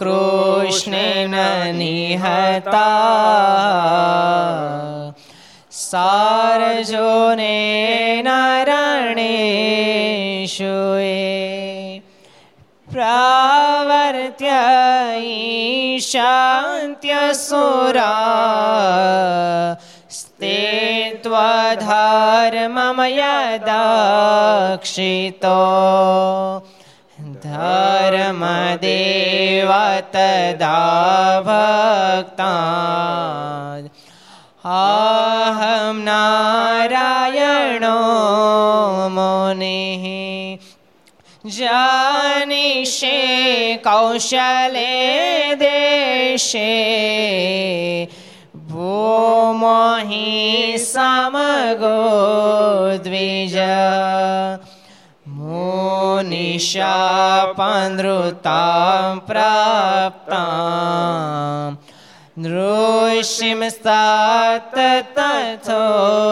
કૃષ્ણેન નિહતા સારજોને નારણેશુએ પ્રાવર્ત્ય ઈશાન્ત્યસુરા સ્તે ત્વધર્મમય દક્ષિતો ધર્મદેવ તદા ભક્તા અહમ નારાયણો મુનિः જાનિષે કૌશલે દેશે ભૂમોહિ સમગો દ્વિજ મુનિશાપનૃતાં પ્રાપ્તાં નૃષિમ સાત તથોધવम्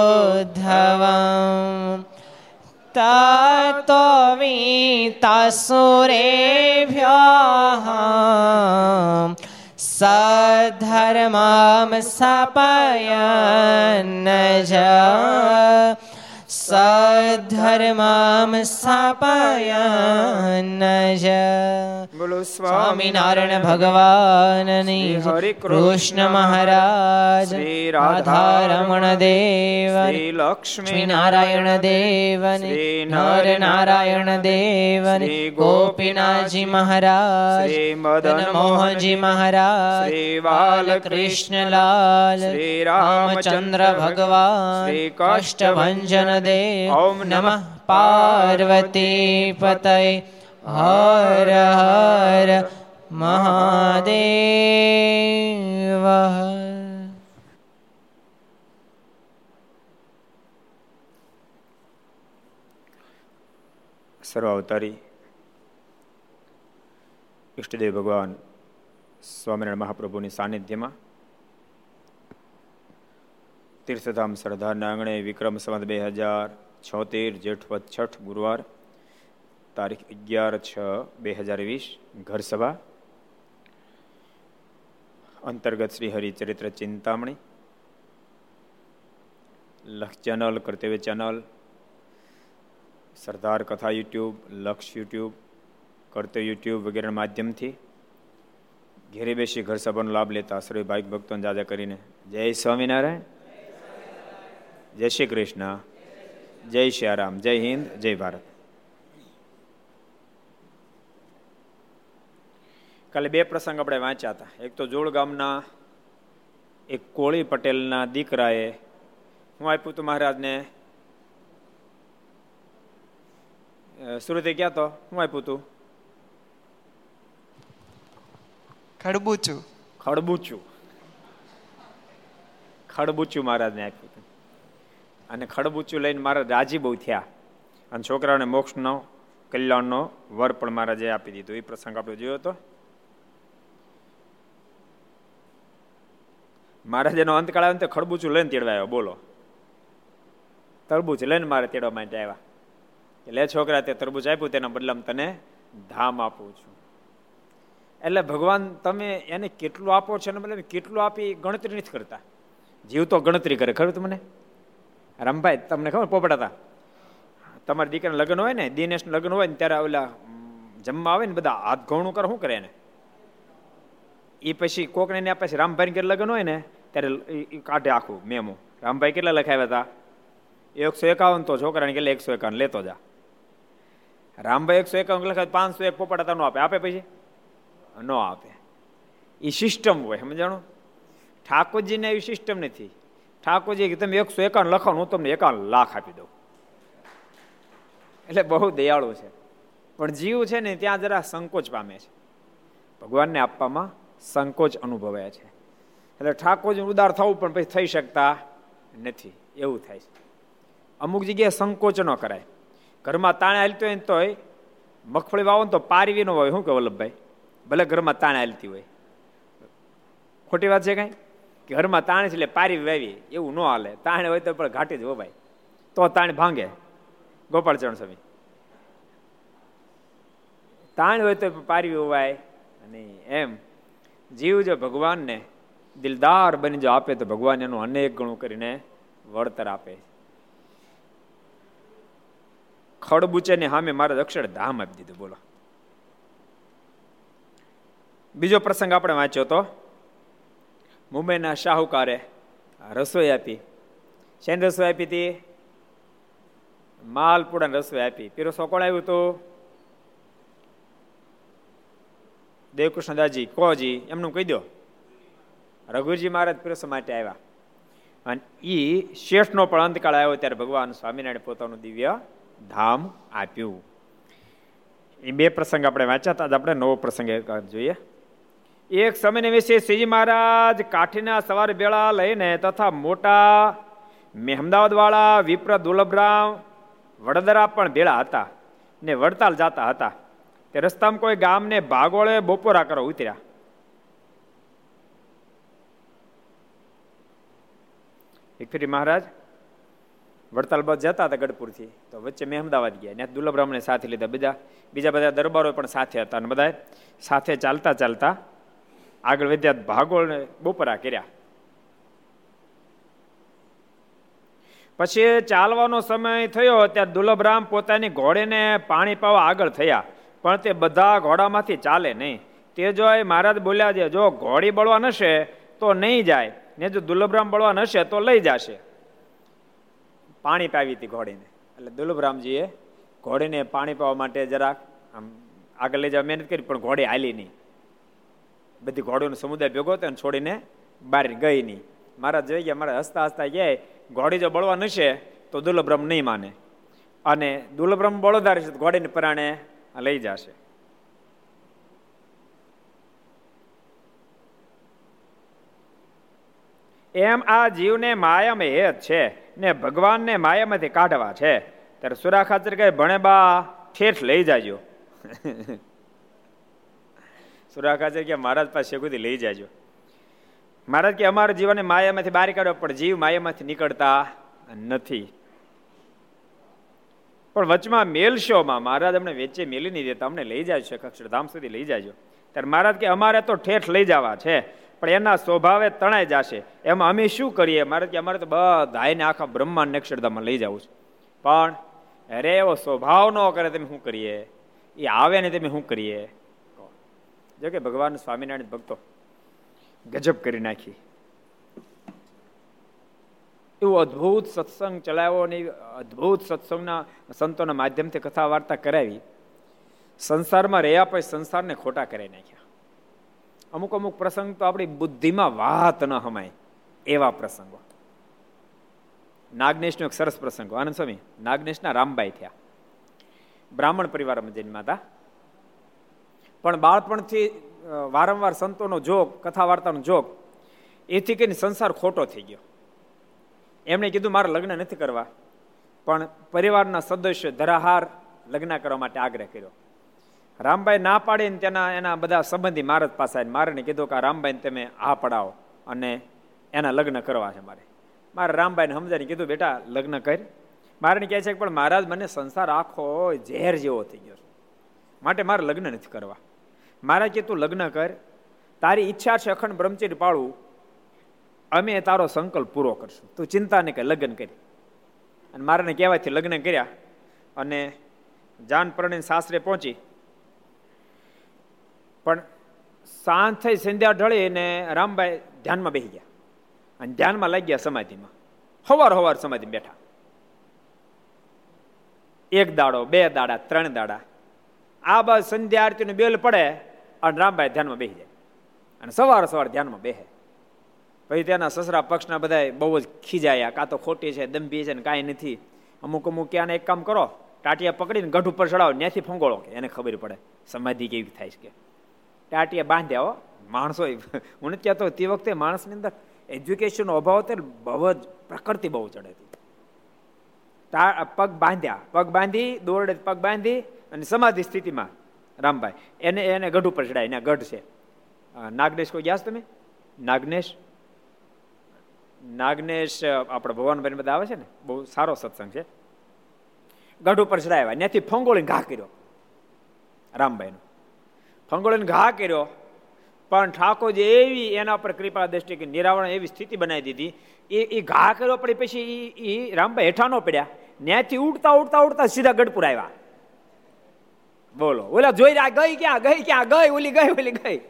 તતો વીતાસુરેભ્યઃ સધર્મામ સ્થાપયન્ન જ સધર્મામ સ્થાપયન્ન જ બોલો સ્વામિનારાયણ ભગવાનની શ્રી હરિ કૃષ્ણ મહારાજ શ્રી રાધા રમણ દેવ શ્રી લક્ષ્મી નારાયણ દેવન નર નારાયણ દેવન ગોપીનાથજી મહારાજ મદન મોહનજી મહારાજ બાલ કૃષ્ણલાલ શ્રી રામચંદ્ર ભગવાન શ્રી કષ્ટભંજન દેવ ઓમ નમઃ પાર્વતી પતય. હર હર મહાદેવ સર્વ અવતારી ઈષ્ટદેવ ભગવાન સ્વામિનારાયણ મહાપ્રભુની સાનિધ્યમાં તીર્થધામ સરદારના આંગણે વિક્રમ સંવત બે હજાર છોતેર જેઠવત છઠ ગુરુવાર તારીખ અગિયાર છ, બે હજાર વીસ, ઘરસભા. અંતર્ગત શ્રી હરિચરિત્ર ચિંતામણી. લક્ષ ચેનલ, કર્તવ્ય ચેનલ. સરદાર કથા યુટ્યુબ, લક્ષ યુટ્યુબ, કર્તવ્ય યુટ્યુબ વગેરેના માધ્યમથી ઘેરે બેસી ઘર સભાનો લાભ લેતા સર્વે ભાઈક ભક્તોને જાજા કરીને. જય સ્વામિનારાયણ. જય શ્રી કૃષ્ણ. જય શ્રી રામ. જય હિન્દ. જય ભારત. કાલે બે પ્રસંગ આપણે વાંચ્યા હતા. એક તો જોડ ગામના એક કોળી પટેલના દીકરાએ હું આપ્યું હતું મહારાજને. સુરતે ગયા તો? હું આપ્યું તું? ખડબૂચું. ખડબૂચું. ખડબૂચું મહારાજને આપ્યું હતું અને ખડબૂચું લઈને મહારાજ રાજી બહુ થયા. અને છોકરાને મોક્ષનો કલ્યાણનો વર પણ મહારાજે આપી દીધો. એ પ્રસંગ આપણે જોયો હતો. મહારાજ એનો અંતકાળ આવ્યો ને તો ખડબૂચું લઈને તેડવા આવ્યો, બોલો. તરબૂચ લઈને મારે તેડવા માટે આવ્યા. એટલે છોકરા, તે તરબૂચ આપ્યું, તેના બદલામાં તને ધામ આપું છું. એટલે ભગવાન, તમે એને કેટલું આપો છો એને મતલબ કેટલું આપી ગણતરી નથી કરતા. જીવ તો ગણતરી કરે ખરું તમને? રામભાઈ, તમને ખબર પોપડાતા તમારા દીકરાના લગ્ન હોય ને, દિનેશનું લગ્ન હોય ને, ત્યારે ઓલા જમવા આવે ને, બધા હાથ ઘઉણું કરે, શું કરે એને? એ પછી કોકને આપે છે રામભાઈ ઘેર લગ્ન હોય ને ત્યારે કાઢે આખું મેમો. રામભાઈ કેટલા લખાવ્યા હતા? એકસો એકાવન તો છોકરાને કેટલા? એકસો એકાવન. લેતો જા. રામભાઈ એકસો એકાવન લખાય પાંચસો એક પોપડા નો આપે. આપે પછી? ન આપે. એ સિસ્ટમ હોય, સમજાણું? ઠાકોરજીને એવી સિસ્ટમ નથી. ઠાકોરજી કે તમે એકસો એકાવન લખો હું તમને એકાવન લાખ આપી દઉં. એટલે બહુ દયાળુ છે. પણ જીવ છે ને ત્યાં જરા સંકોચ પામે છે. ભગવાનને આપવામાં સંકોચ અનુભવાય છે. એટલે ઠાકોરજી ઉદાર થવું પણ પછી થઈ શકતા નથી. એવું થાય છે. અમુક જગ્યાએ સંકોચ ન કરાય. ઘરમાં તાણે હાલતી હોય ને તોય મગફળી વાવો ને તો પારવી ન હોય. શું કે વલ્લભભાઈ? ભલે ઘરમાં તાણે હાલતી હોય. ખોટી વાત છે કાંઈ? કે ઘરમાં તાણે છે એટલે પારી વાવી એવું ન હાલે. તાણે હોય તો પણ ઘાટી જ વવાય તો તાણે ભાંગે. ગોપાલચરણ સ્વામી. તાણ હોય તો પારવી વવાય અને એમ. જીવ જો ભગવાનને દિલદાર બની જો આપે તો ભગવાન એનું અનેક ગણું કરીને વળતર આપે. ખડબુચે ને સામે મારા અક્ષર ધામ આપી દીધું, બોલો. બીજો પ્રસંગ આપણે વાંચ્યો તો, મુંબઈના શાહુકારે રસોઈ આપી. શેની રસોઈ આપી હતી? માલપુડા રસોઈ આપી. પીરો કોણ આવ્યું હતું? દેવકૃષ્ણદાસજી કોજી, એમનું કહી દો. રઘુજી મહારાજ પીરસવા માટે આવ્યા. અને એ શેષનો પણ અંતકાળ આવ્યો ત્યારે ભગવાન સ્વામિનારાયણ પોતાનું દિવ્ય ધામ આપ્યું. એ બે પ્રસંગ આપણે વાંચ્યા હતા. આપણે નવો પ્રસંગ જોઈએ. એક સમયને વિશે શ્રીજી મહારાજ કાઠીના સવાર બેળા લઈને તથા મોટા મહેમદાવાદ વાળા વિપ્ર દુર્લભરામ વડોદરા પણ ભેળા હતા ને વડતાલ જતા હતા. તે રસ્તામાં કોઈ ગામને ભાગોળે બપોરા કરો ઉતર્યા. એક ફેરી મહારાજ, વડતાલ બાદ જતા હતા ગઢપુરથી. તો વચ્ચે મેં અમદાવાદ ગયા. ત્યાં દુર્લભ બ્રાહ્મણે સાથે લીધા. બીજા બીજા બધા દરબારો પણ સાથે હતા અને બધા સાથે ચાલતા ચાલતા આગળ વધ્યા, ભાગોળ બોપરા કર્યા. પછી ચાલવાનો સમય થયો, ત્યાં દુર્લભરામ પોતાની ઘોડેને પાણી પાવા આગળ થયા. પણ તે બધા ઘોડામાંથી ચાલે નહીં. તે જો મહારાજ બોલ્યા છે, જો ઘોડી બળવા નશે, તો નહીં જાય. ને જો દુર્લભરામ બળવા નશે તો લઈ જશે. પાણી પાવી હતી ઘોડીને. એટલે દુર્લભરામજીએ ઘોડીને પાણી પાવા માટે જરાક આમ આગળ લઈ જવા મહેનત કરી, પણ ઘોડી હાલી નહીં. બધી ઘોડીનો સમુદાય ભેગો હતો અને છોડીને બહાર ગઈ નહીં. મારા જોઈ ગયા, મારા હસતા હસતા ગયા, ઘોડી જો બળવા નશે તો દુર્લભ્રમ નહીં માને. અને દુર્લભ્રમ બળોદાર છે ઘોડીને પરાણે લઈ જશે. એમ આ જીવને માયામાં હેત છે ને ભગવાનને માયામાંથી કાઢવા છે. ત્યારે સુરા ખાતર કહે, ભણે બા, ઠેઠ લઈ જાજો. સુરા ખાતર કે મહારાજ પાસે સુધી લઈ જાજો. મહારાજ કે અમારા જીવનને માયામાંથી બહાર કાઢો, પણ જીવ માયામાંથી નીકળતા નથી. પણ વચમાં મેલશોમાં મહારાજ અમને વેચે મેલી નહીં દેતા, અમને લઈ જાય છે અક્ષરધામ સુધી લઈ જાજો. ત્યારે મહારાજ કે અમારે તો ઠેઠ લઈ જવા છે. પણ એના સ્વભાવે તણાઈ જશે. એમાં અમે શું કરીએ? મારે કે અમારે તો બધા એને આખા બ્રહ્માંડ અક્ષરધામમાં લઈ જવું છે. પણ અરે એવો સ્વભાવ ન કરે તમે શું કરીએ? એ આવે ને તમે શું કરીએ? જો કે ભગવાન સ્વામિનારાયણ ભક્તો, ગજબ કરી નાખી. એવું અદ્ભુત સત્સંગ ચલાવ્યો અને અદ્ભુત સત્સંગના સંતોના માધ્યમથી કથા વાર્તા કરાવી. સંસારમાં રહ્યા પછી સંસારને ખોટા કરી નાખ્યા. અમુક અમુક પ્રસંગ તો આપણી બુદ્ધિમાં વાત ન હમાય. એવા પ્રસંગો. નાગનેશનો એક સરસ પ્રસંગ. આનંદ સ્વામી, નાગનેશના રામબાઈ થયા. બ્રાહ્મણ પરિવારમાં જન્માતા પણ બાળપણથી વારંવાર સંતોનો જોગ કથા વાર્તાનો જોગ, એથી કહીને સંસાર ખોટો થઈ ગયો. એમણે કીધું, મારે લગ્ન નથી કરવા, પણ પરિવારના સદસ્ય ધરાહાર લગ્ન કરવા માટે આગ્રહ કર્યો. રામભાઈ ના પાડીને તેના એના બધા સંબંધી મહારાજ પાસે મારે કીધું કે રામભાઈને તમે આ પડાવો અને એના લગ્ન કરવા છે મારે. મારે રામભાઈને સમજાવીને કીધું, બેટા, લગ્ન કર. મારે કહે છે કે, પણ મહારાજ, મને સંસાર આખો ઝેર જેવો થઈ ગયો માટે મારે લગ્ન નથી કરવા. મારા કે તું લગ્ન કર. તારી ઈચ્છા છે અખંડ બ્રહ્મચર્ય પાળવું. અમે તારો સંકલ્પ પૂરો કરશું. તું ચિંતા નહીં કે લગ્ન કરી. અને મારાને કહેવાયથી લગ્ન કર્યા અને જાન પરણી સાસરે પહોંચી પણ સાંજ થઈ સંધ્યા ઢળી અને રામભાઈ ધ્યાનમાં બેસી ગયા. અને ધ્યાનમાં લાગી ગયા સમાધિમાં. હવાર હવાર સમાધિ બેઠા. એક દાડો, બે દાડા, ત્રણ દાડા. આ બાદ સંધ્યા આરતીનું બેલ પડે અને રામભાઈ ધ્યાનમાં બેસી જાય. અને સવાર સવાર ધ્યાનમાં બેસે પછી તેના સસરા પક્ષના બધા બહુ જ ખીજાયા કાં તો ખોટી છે, દંભી છે ને કાંઈ નથી. અમુક અમુક ક્યાં એક કામ કરો, ટાટિયા પકડીને ગઢ ઉપર ચડાવો ત્યાંથી ફંગોળો કે, એને ખબર પડે સમાધિ કેવી થાય છે કે. ટાટિયા બાંધ્યા હો. માણસો હું નથી કહેતો, તે વખતે માણસની અંદર એજ્યુકેશનનો અભાવ હતો બહુ જ પ્રકૃતિ બહુ ચડે હતી. પગ બાંધ્યા. પગ બાંધી, દોરડે પગ બાંધી અને સમાધિ સ્થિતિમાં રામભાઈ. એને એને ગઢ ઉપર ચડાય, એના ગઢ છે. નાગનેશ કોઈ ગયા તમે? નાગનેશ? નાગનેશ આપણે ભગવાનભાઈ બધા આવે છે ને? બહુ સારો સત્સંગ છે. ગઢ ઉપર ચડાવ્યા. ત્યાંથી ફંગોળીને ઘા કર્યો. રામભાઈનો. ફંગોળીને ઘા કર્યો. પણ ઠાકોરજી એવી એના પર કૃપા દ્રષ્ટિ કે નિરાવરણ એવી સ્થિતિ બનાવી દીધી. એ એ ઘા કર્યો પડી પછી એ રામભાઈ હેઠા ન પડ્યા. ત્યાંથી ઉડતા ઉડતા ઉડતા સીધા ગઢપુર આવ્યા. બોલો, ઓલા જોઈ રહ્યા, ગઈ ક્યાં ગઈ ક્યાં, ગઈ, ઓલી ગઈ ઓલી ગઈ.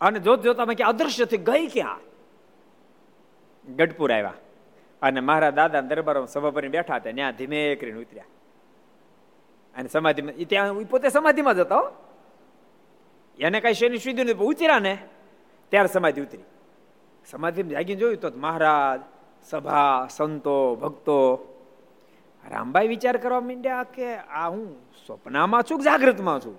અને જોત જોતા મેં કે અદૃશ્યથી ગઈ ક્યાં? ગઢપુર આવ્યા. અને મારા દાદા દરબારમાં સભા ભરીને બેઠા હતા, ત્યાં ધીમે કરીને ઉતર્યા. અને સમાધિમાં ત્યાં પોતે સમાધિમાં જ હતો એને કઈ શેની સીધું નથી ઉતર્યા ને, ત્યારે સમાધિ ઉતરી. સમાધિમાં જાગીને જોયું તો મહારાજ, સભા, સંતો, ભક્તો, રામભાઈ વિચાર કરવા માંડ્યા કે આ હું સ્વપ્નમાં છું જાગૃતમાં છું?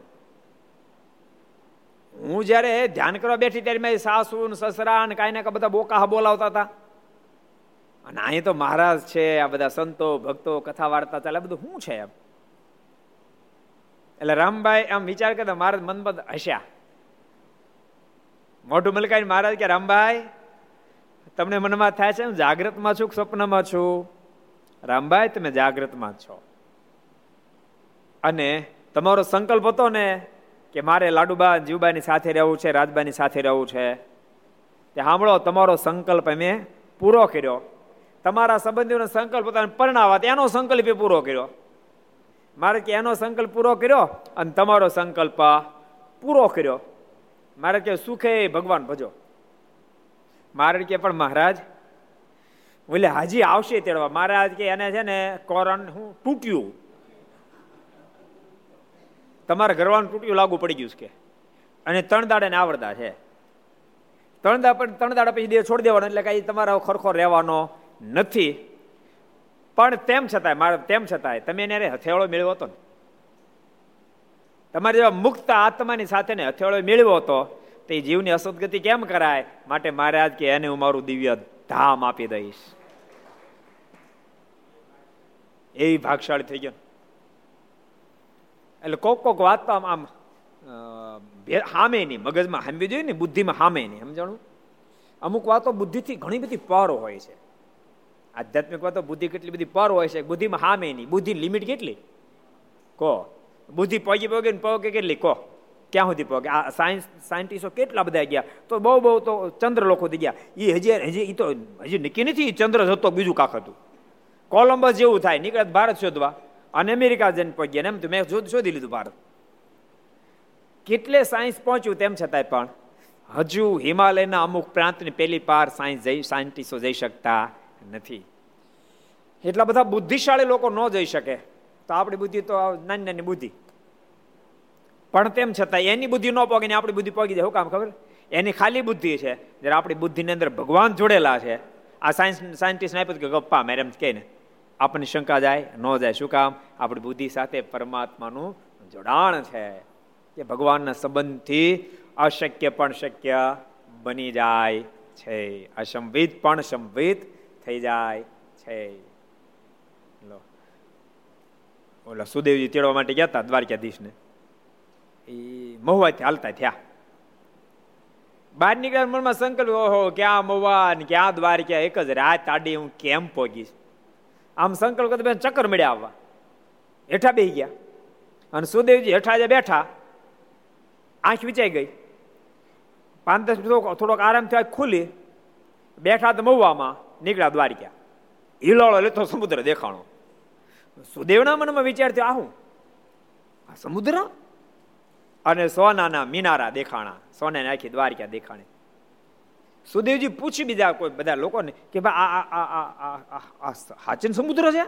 હું જયારે ધ્યાન કરવા બેઠી ત્યારે મેં સાસુ ને સસરા ને કાંઈ ને બધા બોકા બોલાવતા હતા. અને અહીં તો મહારાજ છે, આ બધા સંતો, ભક્તો, કથા વાર્તા ચાલે બધું શું છે એમ? એટલે રામભાઈ આમ વિચાર કરતા મહારાજ મનબદ હસ્યા. મોઢું મલકાઈ મહારાજ કે, રામભાઈ, તમને મનમાં થાય છે જાગ્રતમાં છું સ્વપ્નમાં છું? રામભાઈ, તમે જાગ્રતમાં છો. અને તમારો સંકલ્પ હતો ને કે મારે લાડુબા જીવબાની સાથે રહેવું છે, રાજબાની સાથે રહેવું છે. તે સાંભળો, તમારો સંકલ્પ અમે પૂરો કર્યો. તમારા સંબંધીઓનો સંકલ્પ પોતાને પરણાવા તેનો સંકલ્પ પૂરો કર્યો. મારે કે એનો સંકલ્પ પૂરો કર્યો અને તમારો સંકલ્પ પૂરો કર્યો. મારે કે સુખે ભગવાન ભજો. મારે કે પણ મહારાજ બોલે હાજી આવશે તેડવા. મહારાજ કે એને છે ને કોરણ હું તૂટ્યું. તમારા ઘરવાનું તૂટ્યું લાગુ પડી ગયું છે કે. અને ત્રણ દાડે ને આવડતા છે. ત્રણ દાડા ત્રણ દાડા પછી દેહ છોડી દેવાનો એટલે કઈ તમારો ખરખો રહેવાનો નથી. પણ તેમ છતાંય, મારે તેમ છતાંય, તમે એને હથેળો મેળવ્યો હતો ને. તમારે જેવા મુક્ત આત્માની સાથે ને હથેળો મેળવ્યો હતો, તો એ જીવની અસદગતિ કેમ કરાય? માટે મહારાજ કે એને હું મારું દિવ્ય ધામ આપી દઈશ. એવી ભાગશાળી થઈ ગયો એટલે કોક કોક વાત તો આમ આમ હામે નહીં, મગજમાં હામવી જોઈએ ને, બુદ્ધિમાં હામે નહીં, સમજાણું? અમુક વાતો બુદ્ધિથી ઘણી બધી પર હોય છે. આધ્યાત્મિક તો બુદ્ધિ કેટલી બધી પર હોય છે, બુદ્ધિમાં હામે નહીં. બુદ્ધિ લિમિટ કેટલી? કહો બુદ્ધિ પગી પગે ને પગે કેટલી? કહો ક્યાં સુધી પગે? આ સાયન્સ, સાયન્ટિસ્ટો કેટલા બધા ગયા? તો બહુ બહુ તો ચંદ્ર લોકો થઈ ગયા. એ હજી હજી એ તો હજી નક્કી નથી, ચંદ્ર જતો બીજું કાંક હતું. કોલંબસ જેવું થાય. નીકળે ભારત શોધવા. અને અમેરિકા જઈને પહોંચ્યા એમ તો મેં શોધી લીધું ભારત. કેટલે સાયન્સ પહોંચ્યું તેમ છતાંય પણ હજુ હિમાલયના અમુક પ્રાંતની પહેલી પાર સાયન્સ જઈ, સાયન્ટિસ્ટો જઈ શકતા નથી. એટલા બધા બુદ્ધિશાળી લોકો ન જઈ શકે. તો આપણી બુદ્ધિ તો નાની નાની બુદ્ધિ. પણ તેમ છતાં એની બુદ્ધિ ન પોગે આપણી બુદ્ધિ પોગી જાય. કામ ખબર? એની ખાલી બુદ્ધિ છે. જ્યારે આપણી બુદ્ધિની અંદર ભગવાન જોડેલા છે. આ સાયન્સ, સાયન્ટિસ્ટ આપ્યું કે ગપ્પા મેરે એમ કહે ને આપણને શંકા જાય, ન જાય, શું કામ? આપણી બુદ્ધિ સાથે પરમાત્માનું જોડાણ છે કે ભગવાનના સંબંધથી અશક્ય પણ શક્ય બની જાય છે. અસંવિત પણ સંવિત થઈ જાય છે. લો. ઓલા સુદેવજી તેડવા માટે ગયા હતા દ્વારકાધીશને. એ મહુવાથી હાલતા થયા. બહાર નીકળ્યા મનમાં સંકલ્પ, ઓહો, ક્યાં મહુવા ને ક્યાં દ્વારકા? એક જ રાત આડી હું કેમ પોગીશ? આમ સંકલ્પ કરતા ચક્કર મળ્યા આવવા. હેઠા બેસી ગયા. અને સુદેવજી હેઠા જે બેઠા. આંખ વિચાઈ ગઈ. પાંચ દસ થોડોક આરામ થયો ખુલી. બેઠા તો મહુવામાં. નીકળ્યા દ્વારિકા હિલોળો લેતો સમુદ્ર દેખાણો. સુદેવના મનમાં વિચાર થયો, આહું, આ સમુદ્ર? અને સોનાના મિનારા દેખાણા સોનાની આખી દ્વારિકા દેખાણી? સુદેવજી પૂછી બીજા કોઈ બધા લોકોને કે ભાઈ આ હાચન સમુદ્ર છે?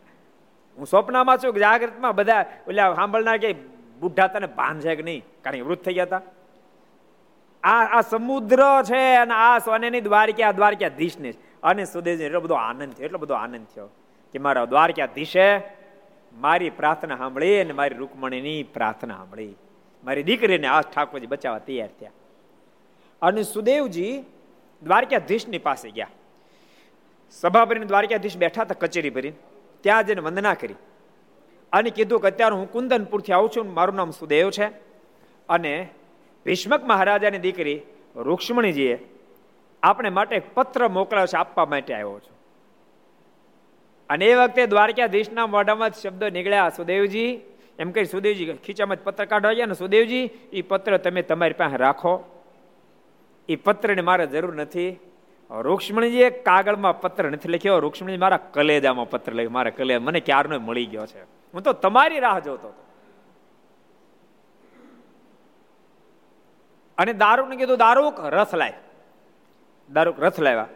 હું સ્વપ્નમાં છું જાગૃતમાં બધા ઓલા સાંભળનાર કે બુઢા તને ભાન છે કે નહીં? કારણ કે વૃદ્ધ થઈ ગયા હતા. આ આ સમુદ્ર છે અને આ સોનેની દ્વારકા દ્વારકાધીશને અને સુદેવજી એટલો બધો આનંદ થયો, એટલો બધો આનંદ થયો કે મારા દ્વારકાધીશે મારી પ્રાર્થના સાંભળી અને મારી રૂકમણીની પ્રાર્થના સાંભળી. મારી દીકરીને આ ઠાકોરજી બચાવવા તૈયાર થયા. અને સુદેવજી દ્વારકાધીશની પાસે ગયા. સભા ભરીને દ્વારકાધીશ બેઠા હતા કચેરી ભરીને. ત્યાં જઈને વંદના કરી અને કીધું કે અત્યારે હું કુંદનપુરથી આવું છું મારું નામ સુદેવ છે. અને ભીષ્મક મહારાજાની દીકરી રૂક્ષ્મણીજીએ આપણે માટે પત્ર મોકલાવ છે, આપવા માટે આવ્યો છું. અને એ વખતે દ્વારકાધીશના મોઢામાં શબ્દો નીકળ્યા, સુદેવજી, એમ કહી સુદેવજી, ખીચામાં પત્ર કાઢવા ગયા ને, સુદેવજી એ પત્ર તમે તમારી પાસે રાખો. એ પત્રને મારે જરૂર નથી. રૂક્ષ્મણીજીએ કાગળમાં પત્ર નથી લખ્યો. રૂક્ષ્મણી મારા કલેજામાં પત્ર લખ્યો. મારા કલે મને ક્યારનો મળી ગયો છે. હું તો તમારી રાહ જોતો હતો. અને દારૂને કીધું દારૂક રસ લાય. દારૂક રથ લાવ્યા.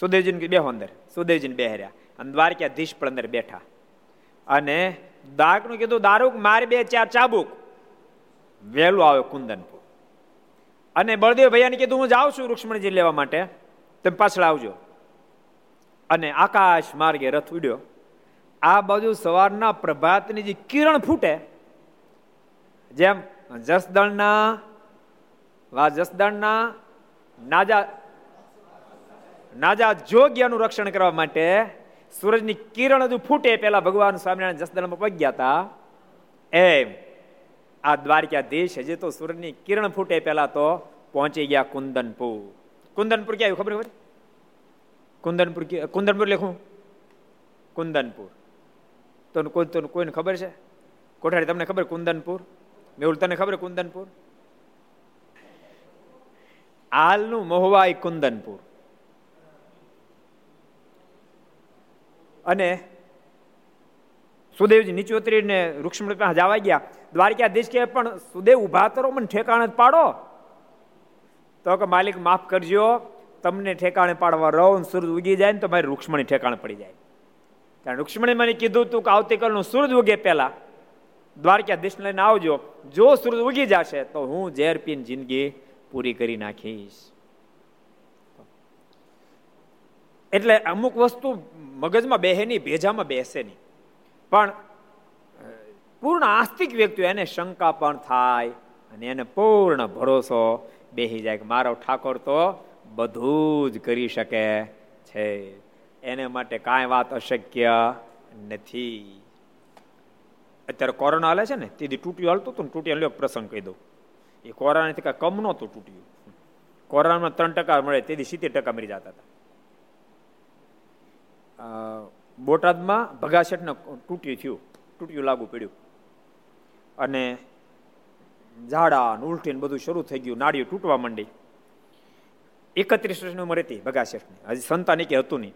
સુદેવજીને બેહો અંદર. સુદેવજીને બેહર્યા અને દ્વારકાધીશ પણ અંદર બેઠા. અને દારૂકનું કીધું, દારૂક, મારે બે ચાર ચાબુક. વહેલું આવે કુંદનપુર. અને બળદેવ ભૈયાને કીધું, હું જાઉં છું રૂક્ષ્મણીજી લેવા માટે. તમે પાછળ આવજો. અને આકાશ માર્ગે રથ ઉડ્યો. આ બાજુ સવારના પ્રભાતની જે કિરણ ફૂટે, જેમ જસદણના, વા જસદણના નાજા નાજા જોગ્યનું રક્ષણ કરવા માટે સૂરજની કિરણ હજુ ફૂટે. પેલા ભગવાન સ્વામિનારાયણ જસદણમાં પગ્યા હતા. એમ, આ દ્વારકાધીશ હજી તો સૂરજની કિરણ ફૂટે. પેલા તો પહોંચી ગયા કુંદનપુર. કુંદનપુર ક્યાં ખબર ખબર? કુંદનપુર કુંદનપુર લખું કુંદનપુર. તો કોઈ તો કોઈને ખબર છે? કોઠારી, તમને ખબર કુંદનપુર? મેહુલ, તને ખબર કુંદનપુર? હાલનું મહુવાઈ કુંદનપુર. અને સુદેવજી નીચે ઉતરીને રૂક્ષ્મણી પાસે જવા ગયા. દ્વારકાધીશ કે પણ સુદેવ ઊભા કરો મને ઠેકાણે જ પાડો. તો કે માલિક, માફ કરજો. તમને ઠેકાણે પાડવા રહો સૂરજ ઉગી જાય ને તો મારી રૂક્ષ્મણી ઠેકાણે પડી જાય. ત્યારે રૂક્ષ્મણી મને કીધું, તું કે આવતીકાલનું સૂરજ ઉગે પહેલા. દ્વારકાધીશ લઈને આવજો. જો સૂરજ ઉગી જશે, તો હું ઝેર પીને જિંદગી પૂરી કરી નાખીશ. એટલે અમુક વસ્તુ મગજમાં બેહે નહીં, ભેજામાં બેસે નહીં. પણ પૂર્ણ આસ્તિક વ્યક્તિઓ એને શંકા પણ થાય અને એને પૂર્ણ ભરોસો બેહી જાય કે મારો ઠાકોર તો બધું જ કરી શકે છે. એને માટે કાંઈ વાત અશક્ય નથી. અત્યારે કોરોના હાલે છે ને તેથી તૂટ્યું હાલતું હતું ને તૂટી લ્યો પ્રસંગ કહી દઉં. એ કોરોનાથી કાંઈ કમ નહોતું તૂટ્યું. કોરોનામાં ત્રણ ટકા મળે તેથી સિત્તેર ટકા મરી જતા હતા. બોટાદમાં ભગાશેઠને તૂટ્યું થયું, તૂટ્યું, લાગુ પડ્યું. અને ઝાડા ઉલટી બધું શરૂ થઈ ગયું નાળીઓ તૂટવા માંડી. એકત્રીસ વર્ષની ઉંમર હતી ભગાશેઠની હજી સંતાન કે હતું નહીં.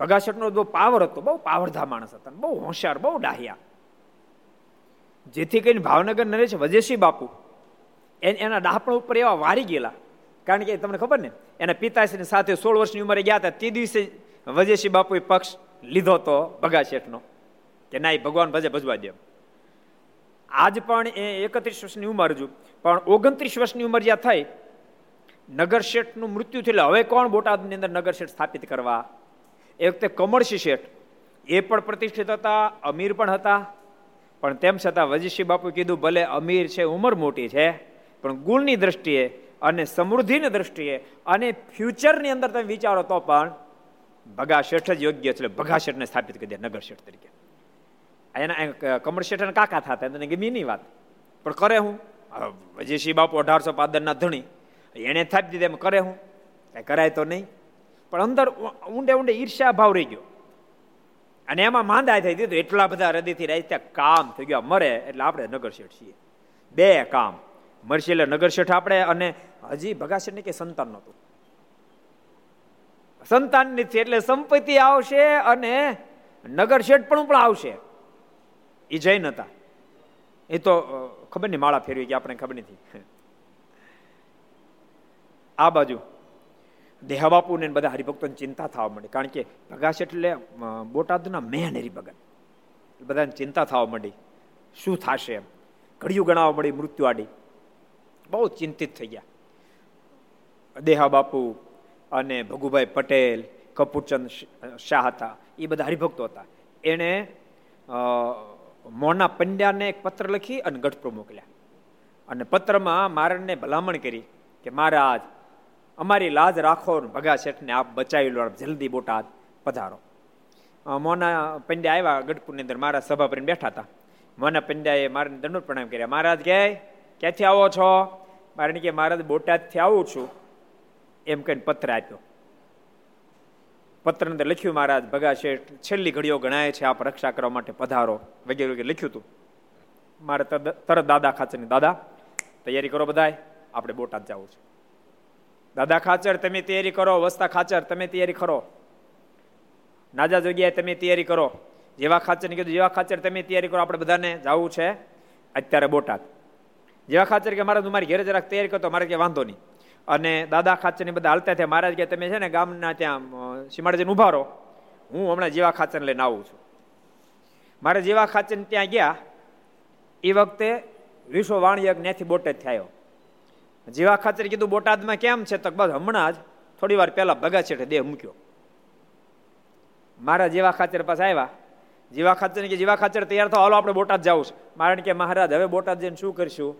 ભગાસેઠનો બહુ પાવર હતો, બહુ પાવરધા માણસ હતા બહુ હોશિયાર, બહુ ડાહ્યા. જેથી કરીને ભાવનગર નરેશ વજેશી બાપુ એના ડાપણ ઉપર એવા વારી ગયેલા. કારણ કે તમને ખબર ને, એના પિતાશ્રીની સાથે સોળ વર્ષની ઉંમરે ગયા હતા. તે દિવસે વજેશી બાપુએ પક્ષ લીધો તો ભગા શેઠનો કે ના એ ભગવાન ભજે ભજવા દે આજ પણ એ એકત્રીસ વર્ષની ઉંમર હજુ પણ ઓગણત્રીસ વર્ષની ઉંમર જ્યાં થઈ, નગર શેઠનું મૃત્યુ થયું હવે કોણ બોટાદની અંદર નગર શેઠ સ્થાપિત કરવા? એ વખતે કમળસિંહ શેઠ. એ પણ પ્રતિષ્ઠિત હતા, અમીર પણ હતા. પણ તેમ છતાં વજીશી બાપુ કીધું, ભલે અમીર છે, ઉંમર મોટી છે, પણ ગુણની દ્રષ્ટિએ અને સમૃદ્ધિની દ્રષ્ટિએ અને ફ્યુચરની અંદર તમે વિચારો તો પણ ભગા શેઠ જ યોગ્ય છે. ભગા શેઠને સ્થાપિત કરી દે, નગર શેઠ તરીકે. એના કમળ શેઠ કાકા થતા, એને ગમી નહીં વાત. પણ કરે હું. વજીશી બાપુ અઢારસો પાદરના ધણી. એને થાપી દીધે એમ કરે હું. કઈ કરાય તો નહીં. પણ અંદર ઊંડે ઊંડે ઈર્ષ્યા ભાવ રહી ગયો. અને એમાં માંદા થઈ દીધું એટલા બધા હૃદયથી ત્યાં કામ થઈ ગયા. મરે, એટલે આપણે નગર શેઠ છીએ. બે કામ. મરશે એટલે નગર શેઠ આપણે, અને હજી ભગાશેઠ ને કે સંતાન નહોતું. સંતાન નથી એટલે સંપત્તિ આવશે અને નગર શેઠ પણ પણ આવશે. એ જૈન હતા. એ તો ખબર નહીં માળા ફેરવી કે આપણે ખબર નથી આ બાજુ દેહાબાપુને બધા હરિભક્તોની ચિંતા થવા માંડી. કારણ કે પ્રકાશ એટલે બોટાદના મેન હરિભગત. બધાને ચિંતા થવા માંડી. શું થશે એમ? ઘડિયું ગણાવવા મળી મૃત્યુ આડી. બહુ ચિંતિત થઈ ગયા. દેહાબાપુ અને ભગુભાઈ પટેલ, કપૂરચંદ શાહ હતા. એ બધા હરિભક્તો હતા. એણે મોના પંડ્યાને એક પત્ર લખી અને ગઢપુર મોકલ્યા. અને પત્રમાં મારણને ભલામણ કરી કે, મહારાજ, અમારી લાજ રાખો ભગા શેઠને આપ બચાવી લો જલ્દી બોટાદ પધારો. મોના પંડ્યા આવ્યા ગઢપુરની અંદર, મારા સભા પર બેઠા હતા. મોના પંડ્યાએ મારે દંડોત પ્રણામ કર્યા. મહારાજ કહે ક્યાંથી આવો છો? મારે કે, મહારાજ, બોટાદથી આવું છું. એમ કહીને પત્ર આપ્યો. પત્ર અંદર લખ્યું, મહારાજ ભગા શેઠ, છેલ્લી ઘડીઓ ગણાય છે આપ રક્ષા કરવા માટે પધારો. વગેરે વગેરે લખ્યું હતું. મારે તરત દાદા ખાચરની, દાદા, તૈયારી કરો બધાય, આપણે બોટાદ જવું છે. દાદા ખાચર, તમે તૈયારી કરો, વસ્તા ખાચર, તમે તૈયારી કરો. નાજા જગ્યાએ તમે તૈયારી કરો. જેવા ખાચર કીધું, જેવા ખાચર, તમે તૈયારી કરો, આપણે બધાને જવું છે અત્યારે બોટાદ. જેવા ખાચર કે મારે મારી ઘરે જરાક તૈયારી કરતો, મારે કે વાંધો નહીં. અને દાદા ખાચરની બધા હાલતા થયા. મહારાજ કે, તમે છે ને ગામના ત્યાં સીમાડજીને ઊભા રહો. હું હમણાં જીવા ખાચર લઈને આવું છું. મારે જેવા ખાચર ત્યાં ગયા, એ વખતે વિશ્વ વાણિયક ત્યાંથી બોટાદ થયો જેવા ખાચર કીધું, બોટાદમાં કેમ છે? તો બસ હમણાં જ થોડી વાર પહેલા ભગા છેઠે દેહ મૂક્યો. મારા જેવા ખાચર પાસે આવ્યા. જેવા ખાચર કે જેવા ખાચર તૈયાર થયો હાલો, આપણે બોટાદ જવું છે. મારણ કે, મહારાજ, હવે બોટાદ જઈને શું કરશું?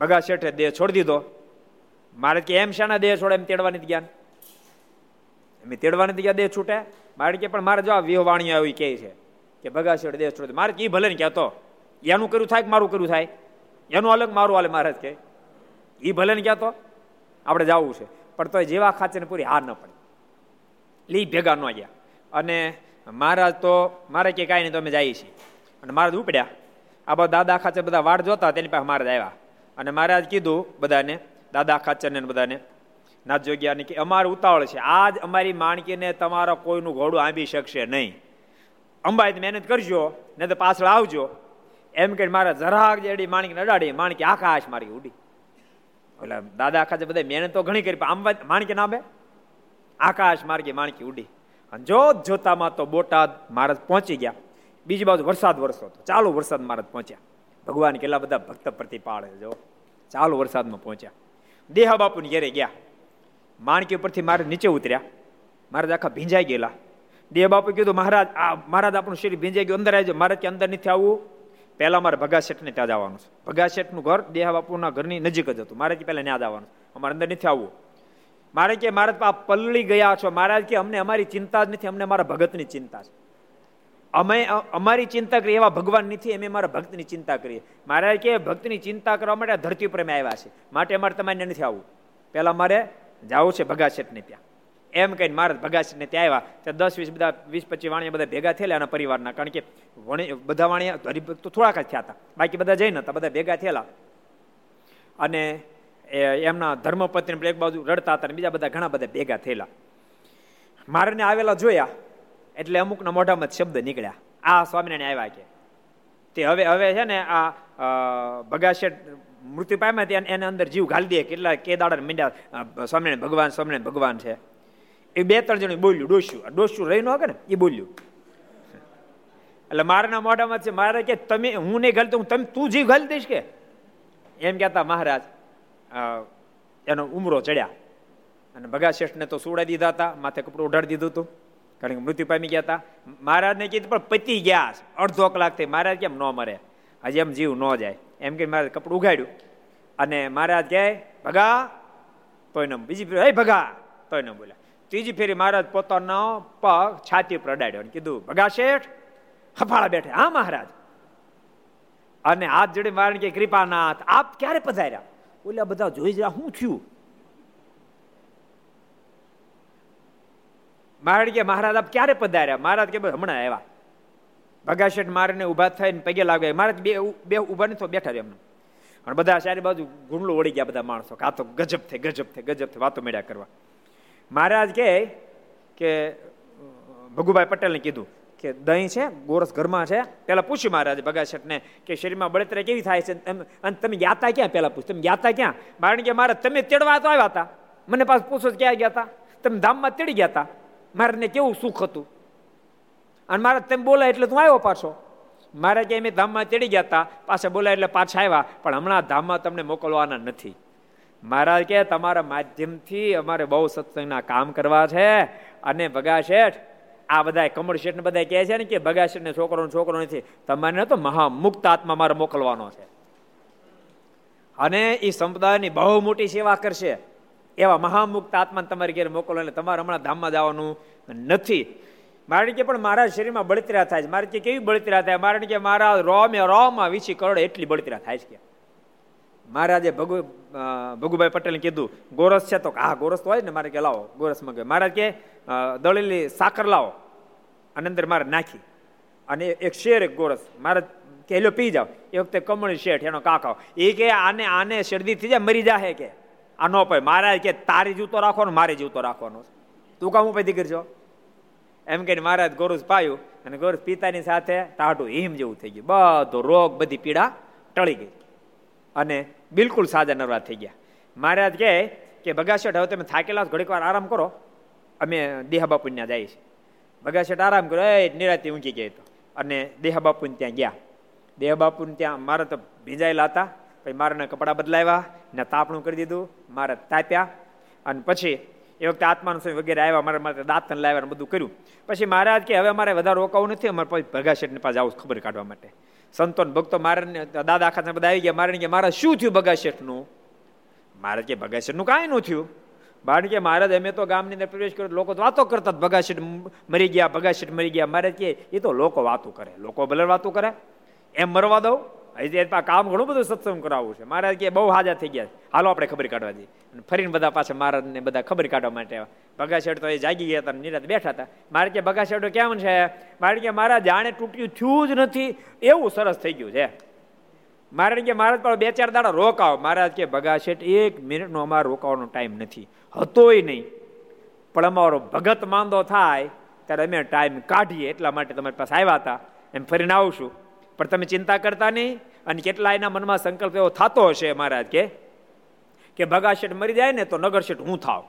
ભગા શેઠે દેહ છોડી દીધો. મારે કે એમ શાના દેહ છોડે એમ તેડવાની જ્ઞાન એમ તેડવાની જગ્યા દેહ છૂટે? મારે કે પણ મારે જો આ વિહવાણી આવી કે છે કે ભગા શેઠ દેહ છોડે મારે કે ભલે ને કહેતો એનું કર્યું થાય કે મારું કર્યું થાય? એનું અલગ, મારું હાલે મહારાજ કે એ ભલે ને કહેતો આપણે જવું છે. પણ તો જેવા ખાચે પૂરી હાર ન પડે. લી ભેગા ન ગયા. અને મહારાજ તો, મારે કે કાંઈ નહીં, તો અમે જઈએ છીએ. અને મહારાજ ઉપડ્યા. આ બધા દાદા ખાચર બધા વાડ જોતા, તેની પાસે મહારાજ આવ્યા. અને મહારાજ કીધું બધાને દાદા ખાચરને બધાને. નાથ જોગ્યાને કે અમારે ઉતાવળ છે. આજ અમારી માણકીને તમારો કોઈનું ઘોડું આંબી શકશે નહીં. અંબાઈ મહેનત કરજો ને તો પાછળ આવજો. એમ કે મારા જરાક જેડી માણકી અડાડી માણકી આકાશ મારી ઉડી. એટલે દાદા ખાચર બધા મહેનત તો ઘણી કરી આંબા માણકી ના આકાશ માર્ગે માણકી ઉડી. અને જોત જોતામાં તો બોટાદ મહારાજ પહોંચી ગયા. બીજી બાજુ વરસાદ વરસો હતો. ચાલુ વરસાદ મહારાજ પહોંચ્યા. ભગવાન કેટલા બધા ભક્ત પ્રતિપાળે જો. ચાલુ વરસાદમાં પહોંચ્યા. દેહા બાપુની ઘેરે ગયા. માણકી ઉપરથી મારે નીચે ઉતર્યા. મહારાજ આખા ભીંજાઈ ગયેલા. દેહ બાપુ કીધું, મહારાજ, આ મહારાજ આપણું શરીર ભીંજાઈ ગયું, અંદર આવજો મહારાજ કે અંદર નથી આવવું. પહેલા મારે ભગા શેઠને ત્યાં જવાનું છે. ભગા શેઠનું ઘર દેહા બાપુના ઘરની નજીક જ હતું. મારે કે પહેલા ત્યાં જવાનું અમારે અંદર નથી આવવું. મારે કે મારે આ પલળી ગયા છો. મહારાજ કે, અમને અમારી ચિંતા જ નથી, અમને મારા ભગતની ચિંતા છે. અમે, અમારી ચિંતા કરીએ, એવા ભગવાન નથી, અમે મારા ભક્તની ચિંતા કરીએ. મારે કે, ભક્તની ચિંતા કરવા માટે ધરતી ઉપર અમે આવ્યા છે માટે અમારે તમારે નથી આવવું. પહેલાં મારે જવું છે ભગાશેઠને ત્યાં. એમ કહીને મહારાજ ભગાશેઠને ત્યાં આવ્યા. ત્યાં દસ, વીસ, બધા, વીસ, પચીસ વાણિયા બધા ભેગા થયેલા એના પરિવારના. કારણ કે વણી, બધા વાણિયા હરિભક્તો થોડાક જ થયા હતા. બાકી બધા જઈને નતા બધા ભેગા થયેલા. અને એમના ધર્મપત્ની એક બાજુ રડતા હતા બીજા બધા ઘણા બધા ભેગા થયેલા. મારને આવેલા જોયા. એટલે અમુકના મોઢામાં શબ્દ નીકળ્યા. આ સ્વામિનારાયણ આવ્યા કે. તે હવે હવે છે ને આ ભગાશેઠ મૃત્યુ પામ્યા ત્યાં એને અંદર જીવ ઘાલી દે કેટલા કે દાડા મીંડ્યા સ્વામિનારાયણ ભગવાન સ્વામિનારાયણ ભગવાન છે. એ બે, ત્રણ જણ બોલ્યું, ડોસ્યું. ડોસ્યું રહી ન કે ને, એ બોલ્યું. એટલે મારાના મોઢામાં છે, મારે કે તમે, હું નહીં ઘાલતો, હું તમે, તું જીવ ઘાલી દઈશ કે? એમ કહેતા મહારાજ એનો ઉમરો ચડ્યા. અને ભગા શેઠને તો સુડાઈ દીધા હતા, માથે કપડું ઉઢાડી દીધું હતું. કારણ કે મૃત્યુ પામી ગયા હતા મહારાજને કીધું પણ પતી ગયા. અડધો કલાક થઈ. મહારાજ કેમ ન મરે? હજી એમ જીવ ન જાય. એમ કે મારે કપડું ઉઘાડ્યું. અને મહારાજ કહે, ભગા! તોય ન બીજી હે ભગા! તોય ન બોલ્યા. ત્રીજી ફેરી મહારાજ પોતાનો પગ છાતી પર અડાડ્યો અને કીધું, ભગા શેઠ, હફાળા બેઠે. હા, મહારાજ? અને હાથ જોડે મારે કે કૃપાનાથ, આપ ક્યારે પધાર્યા? ઓલા બધા જોઈ જા શું થયું? મહારાજ કે મહારાજ, આપ ક્યારે પધાર્યા? મહારાજ કે હમણાં આવ્યા. ભગાશેઠ શેઠ ઊભા થાય થઈને પગે લાગે મહારાજ બે બે ઊભા નથી બેઠા એમને. અને બધા ચારે બાજુ ગુંડલો ઓળી ગયા બધા માણસો આ તો ગજબ થઈ ગજબ થઈ ગજબ થઈ, વાતો મેળ્યા કરવા. મહારાજ કહે કે, ભગુભાઈ પટેલને કીધું કે દહીં છે, ગોરસ ઘરમાં છે. પેલા પૂછ્યું મહારાજ ભગાશેઠને કે શરીરમાં બળતરા કેવી થાય છે? અને તમે ગયા ક્યાં? પેલા પૂછ તમે ગયા ક્યાં? કારણ કે મારે તમે તેડવા તો આવ્યા હતા. મને પાછું પૂછો ક્યાં ગયા હતા? તમે ધામમાં તેડી ગયા હતા? મારે કેવું સુખ હતું? અને મારે તમે બોલાય એટલે તું આવ્યો પાછો. મારે કે એમ ધામમાં ચડી ગયા હતા, પાછા બોલાય એટલે પાછા આવ્યા, પણ હમણાં ધામમાં તમને મોકલવાના નથી. મહારાજ કે તમારા માધ્યમથી અમારે બહુ સત્સંગના કામ કરવા છે. અને ભગા શેઠ, આ બધા કમળ શેઠ બધા કહે છે ને કે, ભગા શેઠ ને છોકરો છોકરો નથી, તમારે તો મહામુક્ત આત્મા મારે મોકલવાનો છે. અને એ સંપ્રદાયની બહુ મોટી સેવા કરશે. એવા મહામુક્ત આત્મા તમારી ઘેર મોકલો એટલે તમારે હમણાં ધામમાં જવાનું નથી. મારે કે પણ મારા શરીરમાં બળતરા થાય છે. મારે કે કેવી બળતરા થાય? મારે કે મારા રોમે રોમાં વીસી કરોડ એટલી બળતરા થાય છે કે. મહારાજે ભગુ ભગુભાઈ પટેલને કીધું, ગોરસ છે તો હા, ગોરસ તો હોય ને. મારે કે, લાવો, ગોરસ મગે મહારાજ કે દળેલી સાકર લાવો. અને અંદર મારે નાખી. અને એક શેર, એક ગોરસ. મારે કે પી જાવ એ વખતે કમળી શેઠ, એનો કાકાઓ. એ કે, આને આને શરદી થઈ જાય, મરી જાહે કે. આ ભાઈ મહારાજ કે તારી જીવતો રાખવાનો, મારે જીવતો રાખવાનો તું કામ ઉપાય દીકરી છો એમ કહીને મહારાજ ગોરુજ પાયું અને ગોરુજ પિતાની સાથે ટાઢું હિમ જેવું થઈ ગયું. બધો રોગ, બધી પીડા ટળી ગઈ. અને બિલકુલ સાજા નરવા થઈ ગયા. મહારાજ કહે કે બગાશેઠ હવે તમે થાકેલા ઘડીક વાર આરામ કરો. અમે દેહાબાપુ ત્યાં જઈએ છીએ. આરામ કરો એ નિરાતી ઊંઘી ગયો તો અને દેહાબાપુને ત્યાં ગયા. દેહાબાપુને ત્યાં મારે તો ભીંજાયેલા હતા. પછી મારે કપડાં બદલાવ્યા ને તાપણું કરી દીધું, મારે તાપ્યા. અને પછી એ વખતે આત્માનું સ્વામી વગેરે આવ્યા, મારા માટે દાંતન લાવ્યા બધું કર્યું. પછી મહારાજ કે, હવે મારે વધારે રોકાવું નથી, અમારે પછી ભગાશેઠની પાસે આવું ખબર કાઢવા માટે. સંતોન ભક્તો મારે દાદા આખા બધા આવી ગયા. મારે કે, મારા શું થયું ભગાશેઠનું મારે કે ભગાશેઠનું કાંઈ ન થયું. કારણ કે, મહારાજ, અમે તો ગામની અંદર પ્રવેશ કર્યો, લોકો વાતો કરતા ભગાશેઠ મરી ગયા ભગાશેઠ મરી ગયા. મારે કે, એ તો લોકો વાતો કરે, લોકો ભલે વાતો કરે. એમ મરવા દઉં? હજી કામ ઘણું બધું સત્સંગ કરાવવું છે. મહારાજ કે બહુ હાજર થઈ ગયા હાલો આપણે ખબર કાઢવા દઈએ અને ફરીને બધા પાછા મહારાજને બધા ખબર કાઢવા માટે ભગા શેઠ તો એ જાગી ગયા હતા નિરાત બેઠા હતા. મારે કે ભગાશેઠો કેમ છે? મારે કે મારા જાણે તૂટ્યું થયું જ નથી. એવું સરસ થઈ ગયું છે. મારે કે મહારાજ પણ બે ચાર દાડા રોકાવ મહારાજ કે ભગાશેઠ એક મિનિટનો અમારે રોકાવાનો ટાઈમ નથી. હતોય નહીં. પણ અમારો ભગત માંદો થાય, ત્યારે અમે ટાઈમ કાઢીએ. એટલા માટે તમારી પાસે આવ્યા હતા. એમ ફરીને આવશું પણ તમે ચિંતા કરતા નહીં. અને કેટલા એના મનમાં સંકલ્પ એવો થતો હશે મહારાજ કે કે ભગાશેઠ મરી જાય ને તો નગરશેઠ હું થાવ.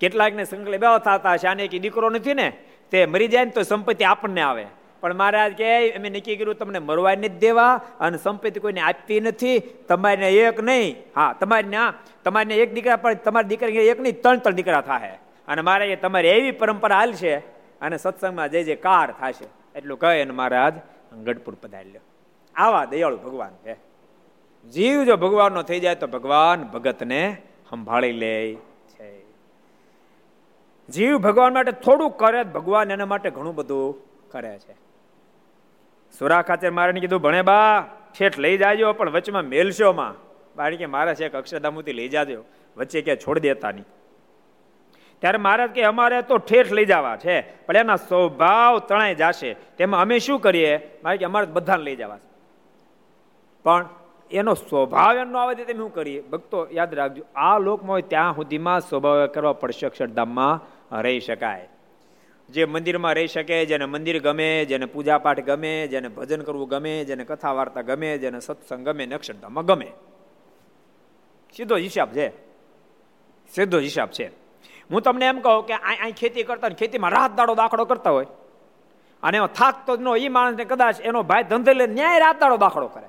કેટલાકને સંકલ્પ એવા થતા હશે, આને કે દીકરો નથી ને, તે મરી જાય ને તો સંપત્તિ આપણને આવે. પણ મહારાજ કે અમે નક્કી કર્યું તમને મરવા નથી દેવા અને સંપત્તિ કોઈને આપવી નથી, તમારીને એક નહીં. હા તમારી ના તમારીને એક દીકરા, પણ તમારા દીકરા એક નહીં, ત્રણ ત્રણ દીકરા થાય અને મારે તમારી એવી પરંપરા હાલ છે અને સત્સંગમાં જે જે કાર થશે, એટલું કહે અને મહારાજ ગઢપુર પધારી આવા દયાળુ ભગવાન છે. જીવ જો ભગવાનનો થઈ જાય તો ભગવાન ભગતને સંભાળી લે છે. જીવ ભગવાન માટે થોડું કરે ભગવાન એના માટે ઘણું બધું કરે છે. સુરા ખાતે મારે કીધું, ભણે બા, ઠેઠ લઈ જાજો, પણ વચમાં મેલશો માં. બાળી કે, મારા છે, અક્ષરધામુથી લઈ જાજો. વચ્ચે ક્યાં છોડી દેતા નહીં. ત્યારે મહારાજ કે, અમારે તો ઠેઠ લઈ જવા છે, પણ એના સ્વભાવ તણાઈ જશે. તેમાં અમે શું કરીએ? મારે કે, અમારે બધાને લઈ જવા પણ એનો સ્વભાવ એમનો આવે તેમ શું કરીએ? ભક્તો, યાદ રાખજો, આ લોકમાં હોય ત્યાં સુધીમાં સ્વભાવ કરવા પડશે, અક્ષરધામમાં રહી શકાય. જે મંદિરમાં રહી શકે, જેને મંદિર ગમે, જેને પૂજાપાઠ ગમે, જેને ભજન કરવું ગમે, જેને કથા વાર્તા ગમે, જેને સત્સંગ ગમે, ને અક્ષરધામમાં ગમે. સીધો હિસાબ છે. સીધો હિસાબ છે. હું તમને એમ કહું કે અહીં ખેતી કરતા ખેતીમાં રાત દાડો દાખલો કરતા હોય. અને થાકતો જ ન એ માણસને કદાચ એનો ભાઈ ધંધે લે ન્યાય રાત દાડો દાખલો કરે.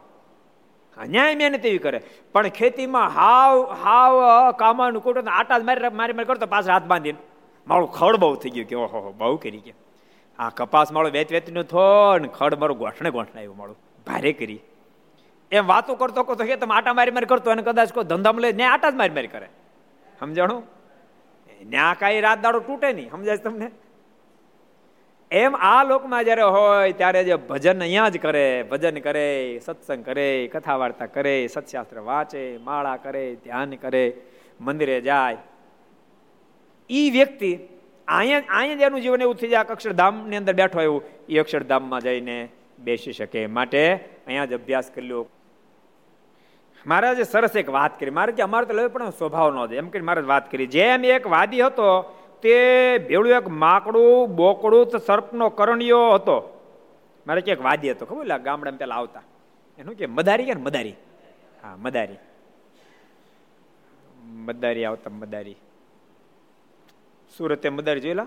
ન્યાય મહેનત એવી કરે. પણ ખેતીમાં હાવ હાવ કામાનું કુટુંબ આટા મારી મારી મારી કરતો પાછળ હાથ બાંધીને. મારું ખડ બહુ થઈ ગયું કે, ઓહો બહુ કરી ગયા આ કપાસ મારો વેચ વેચનું થોડ ખડ મારું ગોઠણે ગોઠણે આવ્યું મારું ભારે કરી. એમ વાતો કરતો કહો કે તમે આટા મારી મારી કરતો અને કદાચ કોઈ ધંધામાં લે ને આટા જ મારી મારી કરે. સમજાણું? ન્યા કાંઈ રાત દાડો તૂટે નહીં. સમજાય તમને? એમ આ લોકમાં જ્યારે હોય, ત્યારે જે ભજન અહીંયા જ કરે. ભજન કરે, સત્સંગ કરે કથા વાર્તા કરે, સત્શાસ્ત્ર વાંચે, માળા કરે, ધ્યાન કરે, મંદિરે જાય. એ વ્યક્તિ અહીંયા અહીંયા એનું જીવન એવું થઈ જાય અક્ષરધામની અંદર બેઠો એવું એ અક્ષરધામમાં જઈને બેસી શકે. માટે અહીંયા જ અભ્યાસ કરી લો મહારાજે સરસ એક વાત કરી. મારે કે અમારે તો લેવું પણ સ્વભાવ નો એમ કે મારે વાત કરી. જેમ એક વાદી હતો તે ભેળું એક માકડું, બોકડું તો સર્પનો કરણિયો હતો. મારે ક્યાંક વાદ્ય વાદી હતો ખબર ગામડામાં પેલા આવતા. એનું કે, મદારી કે મદારી? હા, મદારી. મદારી આવતા, મદારી. સુરતે મદારી જોયેલા?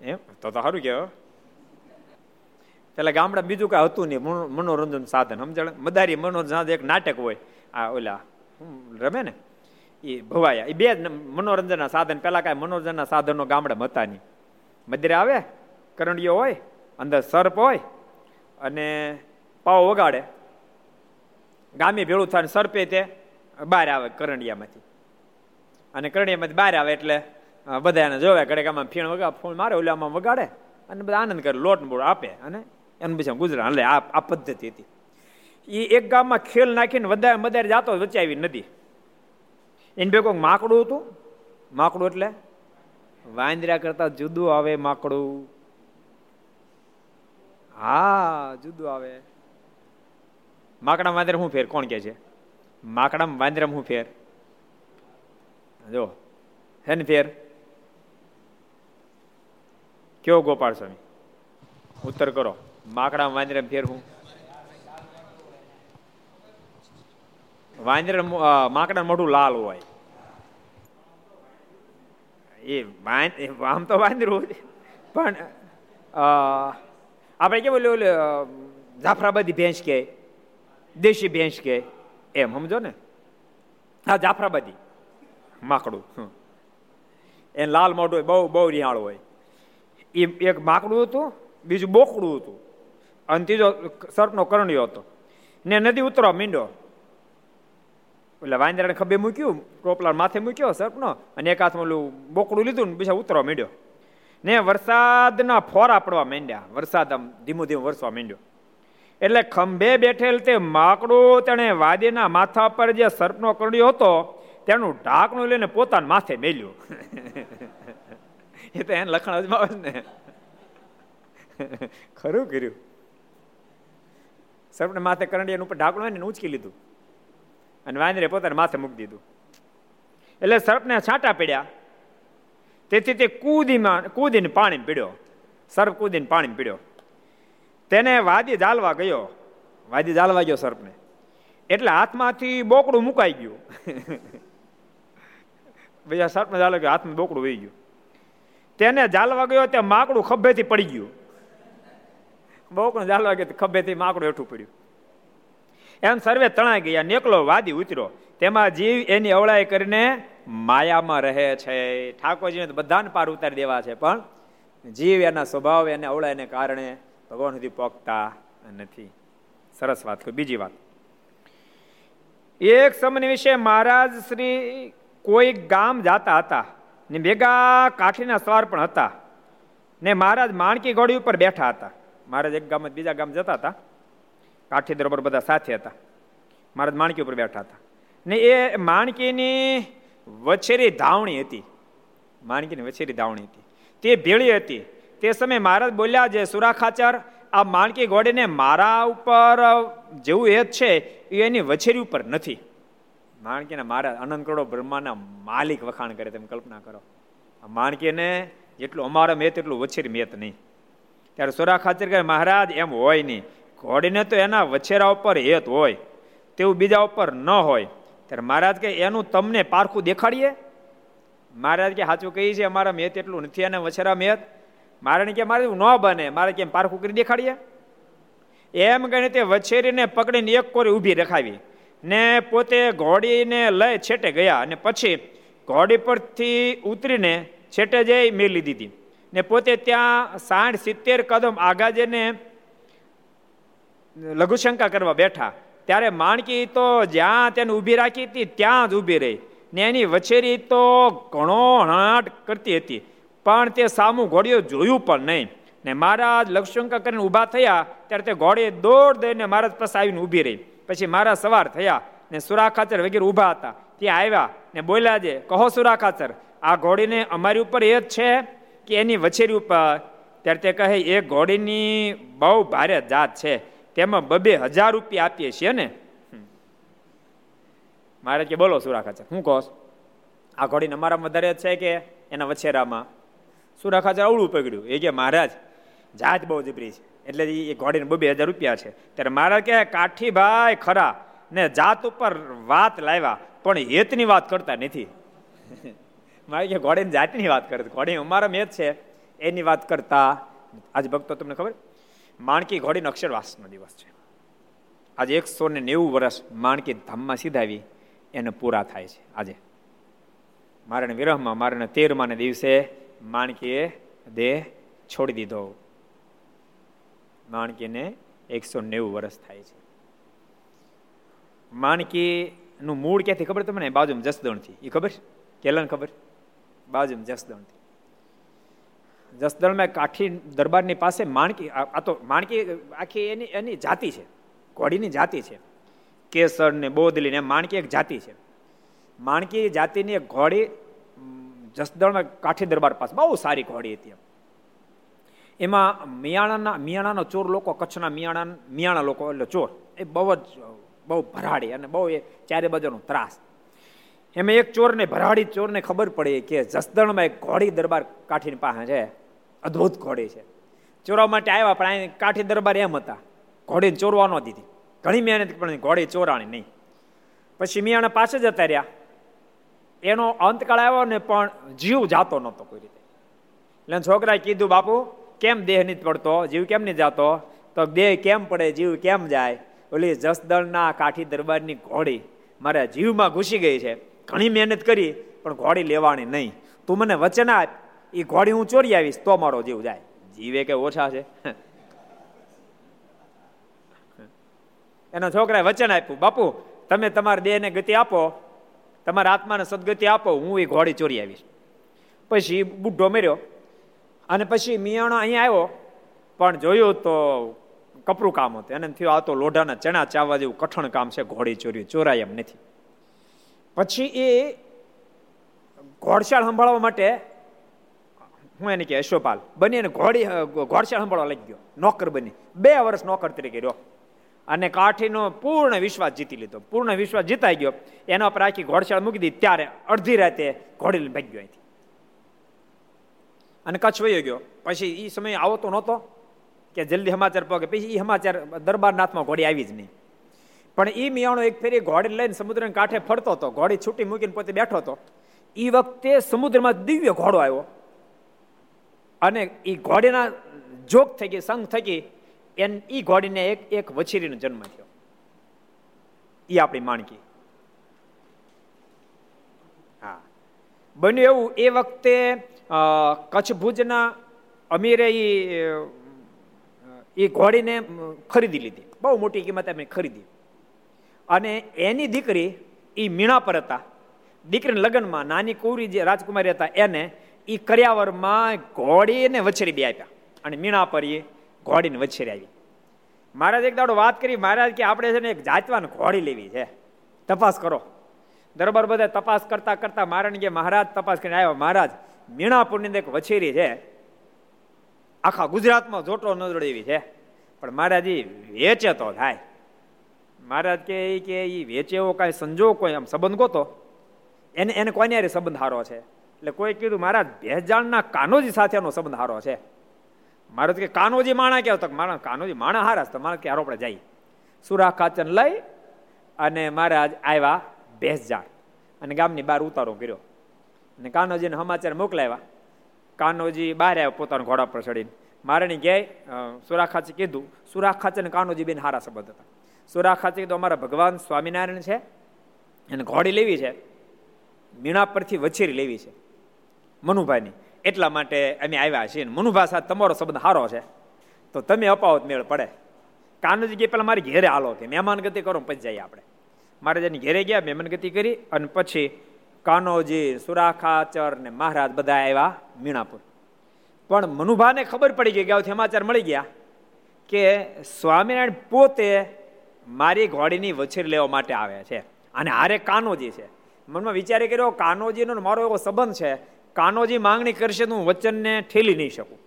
એમ? તો તો સારું કેવો પેલા ગામડા બીજું કઈ હતું નહીં મનોરંજન સાધન, સમજણ? મદારી, મનોરંજન એક નાટક હોય. આ ઓલા રમે ને? એ ભવાયા. એ બે મનોરંજનના સાધન. પહેલાં કાંઈ મનોરંજનના સાધનો ગામડામાં હતા નહીં. મદિરે આવે કરંડીઓ હોય, અંદર સર્પ હોય, અને પાવ વગાડે. ગામે ભેળું થાય સર્પે તે બહાર આવે કરંડિયામાંથી. અને કરંડિયામાંથી બહાર આવે એટલે બધા એને જોવે ઘડે ગામમાં ફીણ વગા ફોન મારે ઓલામાં વગાડે, અને બધા આનંદ કરે, લોટ બોટ આપે, અને એનું પછી ગુજરાત એટલે આ પદ્ધતિ હતી. એ એક ગામમાં ખેલ નાખીને વધારે વધારે જાતો વચ્ચે આવી નદી. એને ભેગું માકડું હતું? માકડું એટલે? વાંદરા કરતા જુદું આવે માકડું. હા, જુદું આવે. માકડા વાંદરે શું ફેર? કોણ કે છે? માકડા વાંદરા શું ફેર? જો હે ને ફેર. કયો ગોપાલ સ્વામી? ઉત્તર કરો. માકડા વાંદરા ફેર હું વાંદરા માકડા મોઢું લાલ હોય. એ આમ તો વાંદરું પણ આપણે કેવું ઓલું જાફરાબાદી ભેંસ કે, દેશી ભેંસ કે, એમ સમજો ને? હા, જાફરાબાદી. માકડું એ લાલ મોઢું બહુ બહુ રિહાળ હોય. એ એક માકડું હતું, બીજું બોકડું હતું. અને ત્રીજો સર્પનો કરણ્યો હતો. ને નદી ઉતરવા મીંડો. એટલે વાંદરાને ખભે મૂક્યું ટોપલા માથે મૂક્યો સર્પનો અને એક હાથમાં ઓલું બોકડું લીધું ને પછી ઉતરવા માંડ્યો. ને વરસાદના ફોરા પડવા માંડ્યા, વરસાદ આમ ધીમું ધીમું વરસવા માંડ્યો. એટલે ખંભે બેઠેલ તે માકડું તેણે વાદીના માથા પર જે સર્પનો કરડ્યો હતો, તેનું ઢાંકણું લઈને પોતાના માથે મેલ્યું. એ તો એને લખણ અજમાવે ને ખરું કર્યું. સર્પને માથે કરંડી એનું ઉપર ઢાંકણું હોય ને ઉંચકી લીધું. અને વાંદરે પોતાને માથે મૂકી દીધું. એટલે સર્પને છાંટા પડ્યા. તેથી તે કૂદીમાં, કૂદીને પાણી પીડ્યો. સર્પ કૂદીને પાણી પીડ્યો. તેને વાદી જાલવા ગયો. વાદી જાલવા ગયો સર્પને. એટલે હાથમાંથી બોકડું મુકાઈ ગયું. બીજા સર્પને જાલવા ગયો, હાથમાં બોકડું વહી ગયું. તેને જાલવા ગયો તે માકડું ખભેથી પડી ગયું. બોકડું જાલવા ગયો ખભેથી માકડું હેઠું પડ્યું. એમ સર્વે તણાઈ ગયા નેકલો વાદી ઉતર્યો. તેમાં જીવ એની અવળાઈ કરીને માયામાં રહે છે. ઠાકોરજીને બધાને પાર ઉતારી દેવા છે, પણ જીવ એના સ્વભાવ એને અવળાઈને કારણે ભગવાન સુધી પોકતા નથી. સરસ વાત કહું બીજી વાત. એક સમય વિશે મહારાજ શ્રી કોઈ ગામ જાતા હતા ને ભેગા કાઠીના સવાર પણ હતા ને મહારાજ માણકી ઘોડી ઉપર બેઠા હતા. મહારાજ એક ગામ બીજા ગામ જતા હતા. કાઠી દરબાર બધા સાથે હતા. મહારાજ માણકી ઉપર બેઠા હતા. ને એ માણકીની વછેરી ધાવણી હતી. માણકીની વછેરી ધાવણી હતી. તે ભેળી હતી. તે સમયે મહારાજ બોલ્યા જે સુરાખાચર આ માણકી ઘોડીને મારા ઉપર જેવું એ છે, એ એની વછેરી ઉપર નથી. માણકીના મારા અનંત કરોડો બ્રહ્માના માલિક વખાણ કરે તેમ કલ્પના કરો. માણકીને જેટલું અમારા મેત એટલું વછેરી મેત નહીં. ત્યારે સુરા ખાચર કહે, મહારાજ, એમ હોય નહીં. ઘોડીને તો એના વછેરા ઉપર હેત હોય, તેવું બીજા ઉપર ન હોય. ત્યારે મહારાજ કે એનું તમને પારખું દેખાડીએ? મહારાજ કે સાચું કહી છે, અમારા મેત એટલું નથી અને વછેરા મેત. મારે કે મારે ન બને, મારે કેમ પારખું કરી દેખાડીએ? એમ કહીને તે વછેરીને પકડીને એક કોરી ઊભી રખાવી ને પોતે ઘોડીને લઈ છેટે ગયા અને પછી ઘોડી પરથી ઉતરીને છેટે જઈ મેલી દીધી ને પોતે ત્યાં સાઠ સિત્તેર કદમ આગા જઈને લઘુશંકા કરવા બેઠા. ત્યારે માણકી તો જ્યાં તેને ઊભી રાખી હતી, ત્યાં જ ઊભી રહી. ને એની વછેરી તો ઘણો હણાટ કરતી હતી. પણ તે સામું ઘોડીઓ જોયું પણ નહીં. ને મહારાજ લઘુશંકા કરીને ઊભા થયા. ત્યારે તે ઘોડીએ દોડ દઈને મહારાજ પાસે આવીને ઊભી રહી. પછી મહારાજ સવાર થયા ને સુરા ખાચર વગેરે ઊભા હતા. ત્યાં આવ્યા ને બોલ્યા છે, કહો સુરા ખાચર, આ ઘોડીને અમારી ઉપર એ જ છે કે એની વછેરી ઉપર? ત્યારે તે કહે, એ ઘોડીની બહુ ભારે જાત છે. તેમાં બબે હજાર રૂપિયા આપીએ છીએ ને? મારે કે બોલો સુરાખાચર, હું કહો આ ઘોડીને અમારા વધારે છે કે એના વછેરામાં? સુરાખાચર અવળું પકડ્યું. એ કે મહારાજ, જાત બહુ જબરી છે. એટલે એ ઘોડીને બબે હજાર રૂપિયા છે. ત્યારે મહારાજ કે કાઠીભાઈ ખરા, ને જાત ઉપર વાત લાવ્યા, પણ હેતની વાત કરતા નથી. મારે કે, ઘોડીની જાતની વાત કરે ઘોડી અમારા મેચ છે. એની વાત કરતા આજ ભક્તો તમને ખબર? માણકી ઘોડીનો અક્ષરવાસનો દિવસ છે. આજે એકસો ને નેવું વર્ષ માણકી ધામમાં સીધાવી એને પૂરા થાય છે આજે. મારણ વિરહમાં, મારણ તેરમાને દિવસે માણકીએ દેહ છોડી દીધો. માણકીને એકસો નેવું વર્ષ થાય છે. માણકીનું મૂળ ક્યાંથી ખબર તમને? બાજુમાં જસદણથી. એ ખબર? કેલન ખબર? બાજુમાં જસદણથી. જસદણમાં કાઠી દરબારની પાસે માણકી, આ તો માણકી આખી એની એની જાતિ છે ઘોડીની જાતિ છે. કેસર ને બોદલી ને માણકી એક જાતિ છે. માણકી જાતિની એક ઘોડી જસદણમાં કાઠી દરબાર પાસે, બહુ સારી ઘોડી હતી એમાં. મિયાણાના, મિયાણાનો ચોર લોકો, કચ્છના મિયાણા મિયાણા લોકો, એટલે ચોર, એ બહુ જ, બહુ ભરાડી અને બહુ એ ચારે બાજુનો ત્રાસ. એમાં એક ચોરને ભરાડી, ચોરને ખબર પડી કે જસદણમાં એક ઘોડી દરબાર કાઠીની પાસે છે. અદ્ભુત ઘોડી છે. ચોરવા માટે આવ્યા પણ અહીં કાઠી દરબાર એમ હતા. ઘોડીને ચોરવા ન દીધી. ઘણી મહેનત પણ ઘોડી ચોરાણી નહીં. પછી મિયાણા પાસે જતા રહ્યા. એનો અંતકાળ આવ્યો ને પણ જીવ જાતો નહોતો કોઈ રીતે. એટલે છોકરાએ કીધું, બાપુ, કેમ દેહ નથી પડતો? જીવ કેમ નહીં જાતો? તો દેહ કેમ પડે? જીવ કેમ જાય? ઓલી જસદણના કાઠી દરબારની ઘોડી મારા જીવમાં ઘૂસી ગઈ છે. ઘણી મહેનત કરી, પણ ઘોડી લેવાની નહીં. તું મને વચન આપ એ ઘોડી હું ચોરી આવીશ, તો મારો જીવ જાય. જીવે કે ઓછા છે? એના છોકરાએ વચન આપ્યું, બાપુ, તમે તમારા દેહને ગતિ આપો, તમારા આત્માને સદગતિ આપો, હું એ ઘોડી ચોરી આવીશ. પછી બુઢો મર્યો, અને પછી મિયાણો અહીંયા આવ્યો, પણ જોયું તો કપરું કામ હતું. એને થયું, આ તો લોઢાના ચણા ચાવવા જેવું કઠણ કામ છે, ઘોડી ચોરી, ચોરાય એમ નથી. પછી એ ઘોડશાળ સંભાળવા માટે, હું એને કે અશોપાલ, બની અને ઘોડી ઘોડશાળ સંભાળવા લઈ ગયો. નોકર બની. બે વર્ષ નોકર તરીકે રહ્યો. અને કાઠીનો પૂર્ણ વિશ્વાસ જીતી લીધો. પૂર્ણ વિશ્વાસ જીતાઈ ગયો. એના પર આખી ઘોડશાળ મૂકી દીધી. ત્યારે અડધી રાતે ઘોડી લઈને ભાગી ગયો અહીંથી. અને કચ્છ વયો ગયો. પછી એ સમય આવો તો નહોતો કે જલ્દી સમાચાર પગે પછી એ સમાચાર દરબારનાથમાં ઘોડી આવી જ નહીં. પણ એ મિયાણો એક ફેરી ઘોડી લઈને સમુદ્રના કાંઠે ફરતો હતો. ઘોડી છૂટી મૂકીને પોતે બેઠો હતો. એ વખતે સમુદ્રમાં દિવ્ય ઘોડો આવ્યો. અને એ ઘોડીના જોગ થઈ ગઈ સંગ થઈ ગઈ. એન એ ઘોડીને એક એક વછેરીનો જન્મ થયો. એ આપણી માણકી. હા. બન્યું એવું, એ વખતે કચ્છ ભુજના અમીરે એ ઘોડીને ખરીદી લીધી. બહુ મોટી કિંમતે અમે ખરીદી. અને એની દીકરી એ મીણા પર હતા. દીકરીના લગ્નમાં નાની કુવરી જે રાજકુમારી હતા એને એ કર્યાવરમાં ઘોડીને વછેરી બે આપ્યા અને મીણા પર એ ઘોડીને વછેરી આવી. મહારાજ એક દાડો વાત કરી, મહારાજ કે આપણે છે ને એક જાતવાન ઘોડી લેવી છે. તપાસ કરો. દરબાર બધા તપાસ કરતા કરતા મહારાજ કે મહારાજ તપાસ કરીને આવ્યો. મહારાજ મીણાપુરની એક વછેરી છે. આખા ગુજરાતમાં જોટો નજર એવી છે. પણ મહારાજ વેચે તો થાય. મહારાજ કે કે એ વેચે એવો કાંઈ સંજોગ કોઈ આમ સંબંધ ગોતો? એને એને કોને યારે સંબંધ હારો છે? એટલે કોઈ કીધું, મહારાજ ભેજાણના કાનોજી સાથેનો સંબંધ હારો છે. મારો કે, કાનોજી માણા કેવો તો મારા કાનોજી માણા હારા તો મારે કે હારો આપણે જાય. સુરા કાચન લઈ અને મહારાજ આવ્યા ભેસજાણ અને ગામની બહાર ઉતારો કર્યો. અને કાનોજીને સમાચાર મોકલાવ્યા. કાનોજી બહાર આવ્યા પોતાના ઘોડા પર ચડીને. મારાની ગયા સુરા ખાચી કીધું. સુરા ખાચે અને કાનોજી બેન હારા સંબંધ હતા. સુરા ખાતે તો અમારા ભગવાન સ્વામિનારાયણ છે એને ઘોડી લેવી છે. મીણા પરથી વછેરી લેવી છે. મનુભાઈની, એટલા માટે અમે આવ્યા છીએ મનુભા સાથે તમારો સંબંધ સારો છે. તો તમે અપાવો મેળ પડે. કાનજી પેલા મારી ઘેરે હાલો કે મહેમાન ગતિ કરો પછી જઈએ આપણે. મારે જેની ઘેરે ગયા, મહેમાન ગતિ કરી અને પછી કાનોજી સુરાખાચર ને મહારાજ બધા આવ્યા મીણાપુર. પણ મનુભાને ખબર પડી ગઈ કે સમાચાર મળી ગયા કે સ્વામિનારાયણ પોતે મારી ઘોડીની વછેર લેવા માટે આવે છે. અને હારે કાનોજી છે. મનમાં વિચારે કર્યો, કાનોજીનો મારો એવો સંબંધ છે, કાનોજી માંગણી કરશે તો હું વચનને ઠેલી નહીં શકું,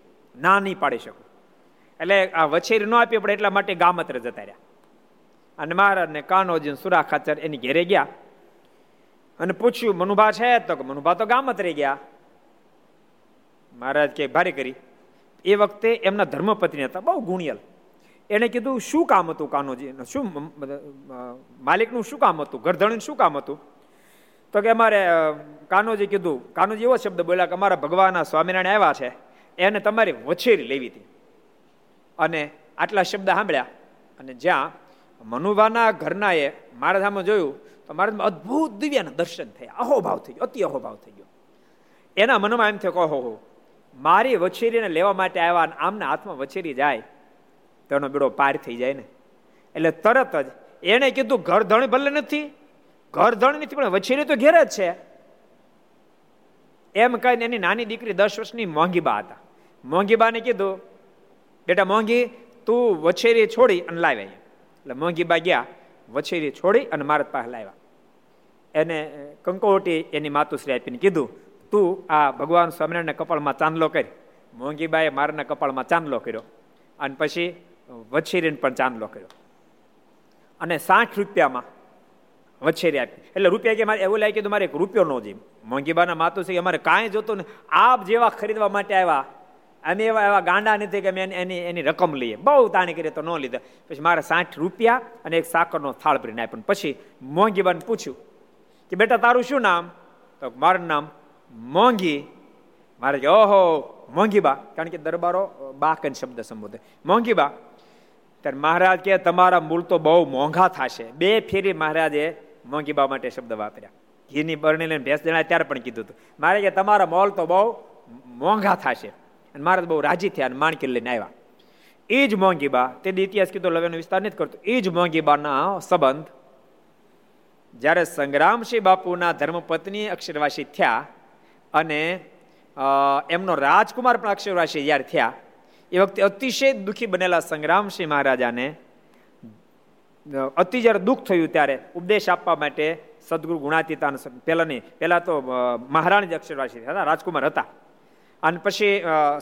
ના નહીં પાડી શકું. એટલે આ વછેરી ન આપી પડે એટલા માટે ગામત્ર જતા રહ્યા. અને મહારાજને કાનોજી સુરા ખાચર એની ઘેરે ગયા. અને પૂછ્યું, મનુભા છે? તો કે મનુભા તો ગામત્રે ગયા. મહારાજ કે, ભારે કરી. એ વખતે એમના ધર્મપત્ની હતા, બહુ ગુણિયલ. એને કીધું, શું કામ હતું કાનોજી? શું માલિકનું શું કામ હતું? ગરધણીનું શું કામ હતું? તો કે, અમારે કાનોજી કીધું, કાનોજી એવો શબ્દ બોલ્યા કે, અમારા ભગવાનના સ્વામિનારાયણ આવ્યા છે, એને તમારી વછેરી લેવી હતી. અને આટલા શબ્દ સાંભળ્યા અને જ્યાં મનુભાના ઘરના એ મારા જોયું, તો મારા અદભુત દિવ્યાના દર્શન થયા. અહોભાવ થઈ ગયો, અતિ અહોભાવ થઈ ગયો. એના મનમાં એમ થયો કહો મારી વછેરીને લેવા માટે આવ્યા આમના હાથમાં વછેરી જાય તો એનો બેડો પાર થઈ જાય ને. એટલે તરત જ એને કીધું, ઘર ધણ ભલે નથી, ઘર ધણ નથી, પણ વછેરી તો ઘેર જ છે. એમ કહીને એની નાની દીકરી દસ વર્ષની મોંઘીબા હતા. મોંઘીબાને કીધું, બેટા મોંઘી, તું વછેરી છોડી અને લાવે એટલે મોંઘીબા ગયા, વછેરી છોડી અને મારા પાસે લાવ્યા. એને કંકોટી એની માતુશ્રી આપીને કીધું, તું આ ભગવાન સ્વામિનારાયણના કપાળમાં ચાંદલો કરી મોંઘીબાએ મારાના કપાળમાં ચાંદલો કર્યો. અને પછી વછેરીને પણ ચાંદલો કર્યો. અને સાઠ રૂપિયામાં વછેરી આપી. એટલે રૂપિયા કે મારે એવું લાગે કે મારે એક રૂપિયો ન જોઈએ. મોંઘીબાના માતું છે કે અમારે કાંઈ જોતું ને આપ જેવા ખરીદવા માટે આવ્યા, અમે એવા એવા ગાંડા નથી કે અમે એની એની રકમ લઈએ. બહુ તાણી કરીએ તો ન લીધા. પછી મારે સાઠ રૂપિયા અને એક સાકરનો થાળ ભરીને આપ્યો. પછી મોંઘીબાને પૂછ્યું કે બેટા, તારું શું નામ? તો મારું નામ મોંઘી. મારે ઓહો ઓહો મોંઘીબા કારણ કે દરબારો બાકન શબ્દ સંબોધે. મોંઘીબા ત્યારે મહારાજ કે તમારા મૂળ તો બહુ મોંઘા થશે. બે ફેરી મહારાજે મોંઘીબા માટે શબ્દ વાપર્યા. ઘીની બરણી લઈને ભેંસ દેણા ત્યારે પણ કીધું હતું. મારે કે તમારા મોલ તો બહુ મોંઘા થશે. અને મહારાજ બહુ રાજી થયા અને માણકી લઈને આવ્યા. એ જ મોંઘીબા તે ઇતિહાસ કીધો, લવેનો વિસ્તાર નથી કરતો. એ જ મોંઘીબાના સંબંધ. જ્યારે સંગ્રામસિંહ બાપુના ધર્મપત્ની અક્ષરવાસી થયા અને એમનો રાજકુમાર પણ અક્ષરવાસી જ્યારે થયા એ વખતે અતિશય દુઃખી બનેલા સંગ્રામસિંહ મહારાજાને અતિ જ્યારે દુઃખ થયું ત્યારે ઉપદેશ આપવા માટે સદગુરુ ગુણાતીતાન પહેલા નહીં, પહેલા તો મહારાણી અક્ષરવાસી હતા, રાજકુમાર હતા. અને પછી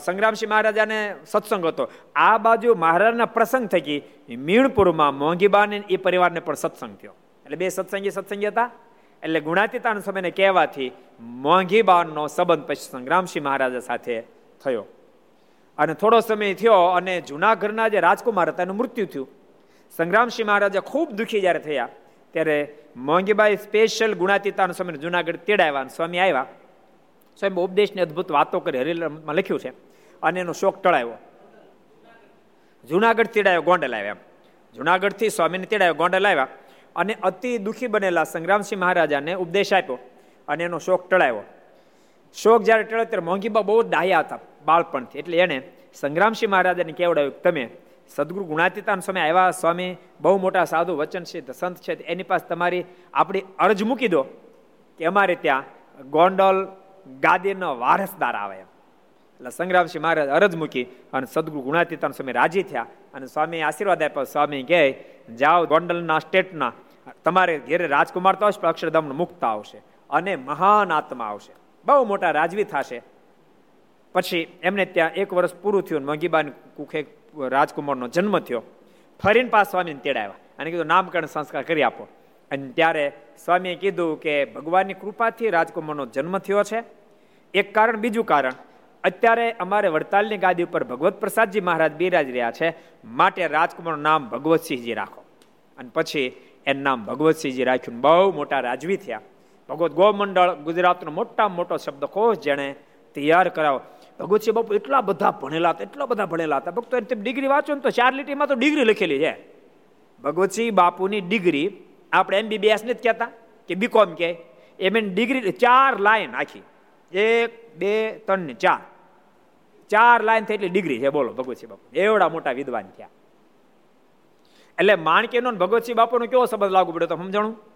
સંગ્રામસિંહ મહારાજાને સત્સંગ હતો. આ બાજુ મહારાજના પ્રસંગ થકી મીણપુરમાં મોંઘીબાને એ પરિવારને પણ સત્સંગ થયો. એટલે બે સત્સંગી સત્સંગી હતા. એટલે ગુણાતીતાન સમયને કહેવાથી મોંઘીબાનનો સંબંધ પછી સંગ્રામસિંહ મહારાજા સાથે થયો. અને થોડો સમય થયો અને જૂનાગઢના જે રાજકુમાર હતા, એનું મૃત્યુ થયું. સંગ્રામસિંહ મહારાજા ખૂબ દુઃખી જ્યારે થયા, ત્યારે મોંઘીબાઈ સ્પેશિયલ ગુણાતીતાનો સ્વામી જુનાગઢ તેડાવ્યા સ્વામી આવ્યા. સ્વામી ઉપદેશની અદભુત વાતો કરી હરિલમાં લખ્યું છે અને એનો શોક ટળાવ્યો. જુનાગઢ તેડાયો, ગોંડલ આવ્યા. જુનાગઢથી સ્વામીને તેડાયો, ગોંડલ આવ્યા અને અતિ દુઃખી બનેલા સંગ્રામસિંહ મહારાજાને ઉપદેશ આપ્યો અને એનો શોક ટળાવ્યો. શોક જ્યારે ટળે ત્યારે મોંઘીબા બહુ ડાયા હતા બાળપણથી. એટલે એણે સંગ્રામસિંહ મહારાજાને કેવડાવ્યું તમે સદગુરુ ગુણાતીતાન સમય આવ્યા, સ્વામી, બહુ મોટા સાધુ, વચન છે સંત છે, એની પાસે તમારી આપણી અરજ મૂકી દો કે અમારે ત્યાં ગોંડલ ગાદીનો વારસદાર આવે એટલે સંગ્રામસિંહ મહારાજ અરજ મૂકી અને સદગુરુ ગુણાતીતાન સ્વામી રાજી થયા અને સ્વામી આશીર્વાદ આપ્યો. સ્વામી કહે, જાઓ ગોંડલના સ્ટેટના, તમારે ઘેરે રાજકુમાર તો આવશે અક્ષરધામનો મુક્ત આવશે અને મહાન આત્મા આવશે. બહુ મોટા રાજવી થશે. પછી એમને ત્યાં એક વર્ષ પૂરું થયું મંગીબાન કુખે રાજકુમારનો જન્મ થયો. ફરીને પાસ સ્વામીને તેડાવ્યા અને કીધું, નામકરણ સંસ્કાર કરી આપો. અને ત્યારે સ્વામીએ કીધું કે, ભગવાનની કૃપાથી રાજકુમારનો જન્મ થયો છે. એક કારણ, બીજું કારણ. અત્યારે અમારે વડતાલની ગાદી ઉપર ભગવત પ્રસાદજી મહારાજ બિરાજ રહ્યા છે. માટે રાજકુમારનું નામ ભગવતસિંહજી રાખો. અને પછી એનું નામ ભગવતસિંહજી રાખ્યું બહુ મોટા રાજવી થયા. ભગવત ગોમંડળ ગુજરાતનો મોટા મોટો શબ્દકોશ જેણે તૈયાર કરાવો ભગવતસિંહ બાપુ એટલા બધા ભણેલા હતા, એટલા બધા ભણેલા હતા. ભક્તો એની ડિગ્રી વાંચો ને તો ચાર લીટીમાં તો ડિગ્રી લખેલી છે. ભગવતસિંહ બાપુની ડિગ્રી આપણે એમબીબીએસ નથી કહેતા, કે બીકોમ કે એમ એની ડિગ્રી ચાર લાઈન આખી. એક, બે, ત્રણ ને ચાર. ચાર લાઈન થઈ એટલી ડિગ્રી છે, બોલો ભગવતસિંહ બાપુ. એવડા મોટા વિદ્વાન થયા. એટલે માણકેનો ભગવતસિંહ બાપુનો કેવો સંબંધ લાગુ પડ્યો તો સમજાણું?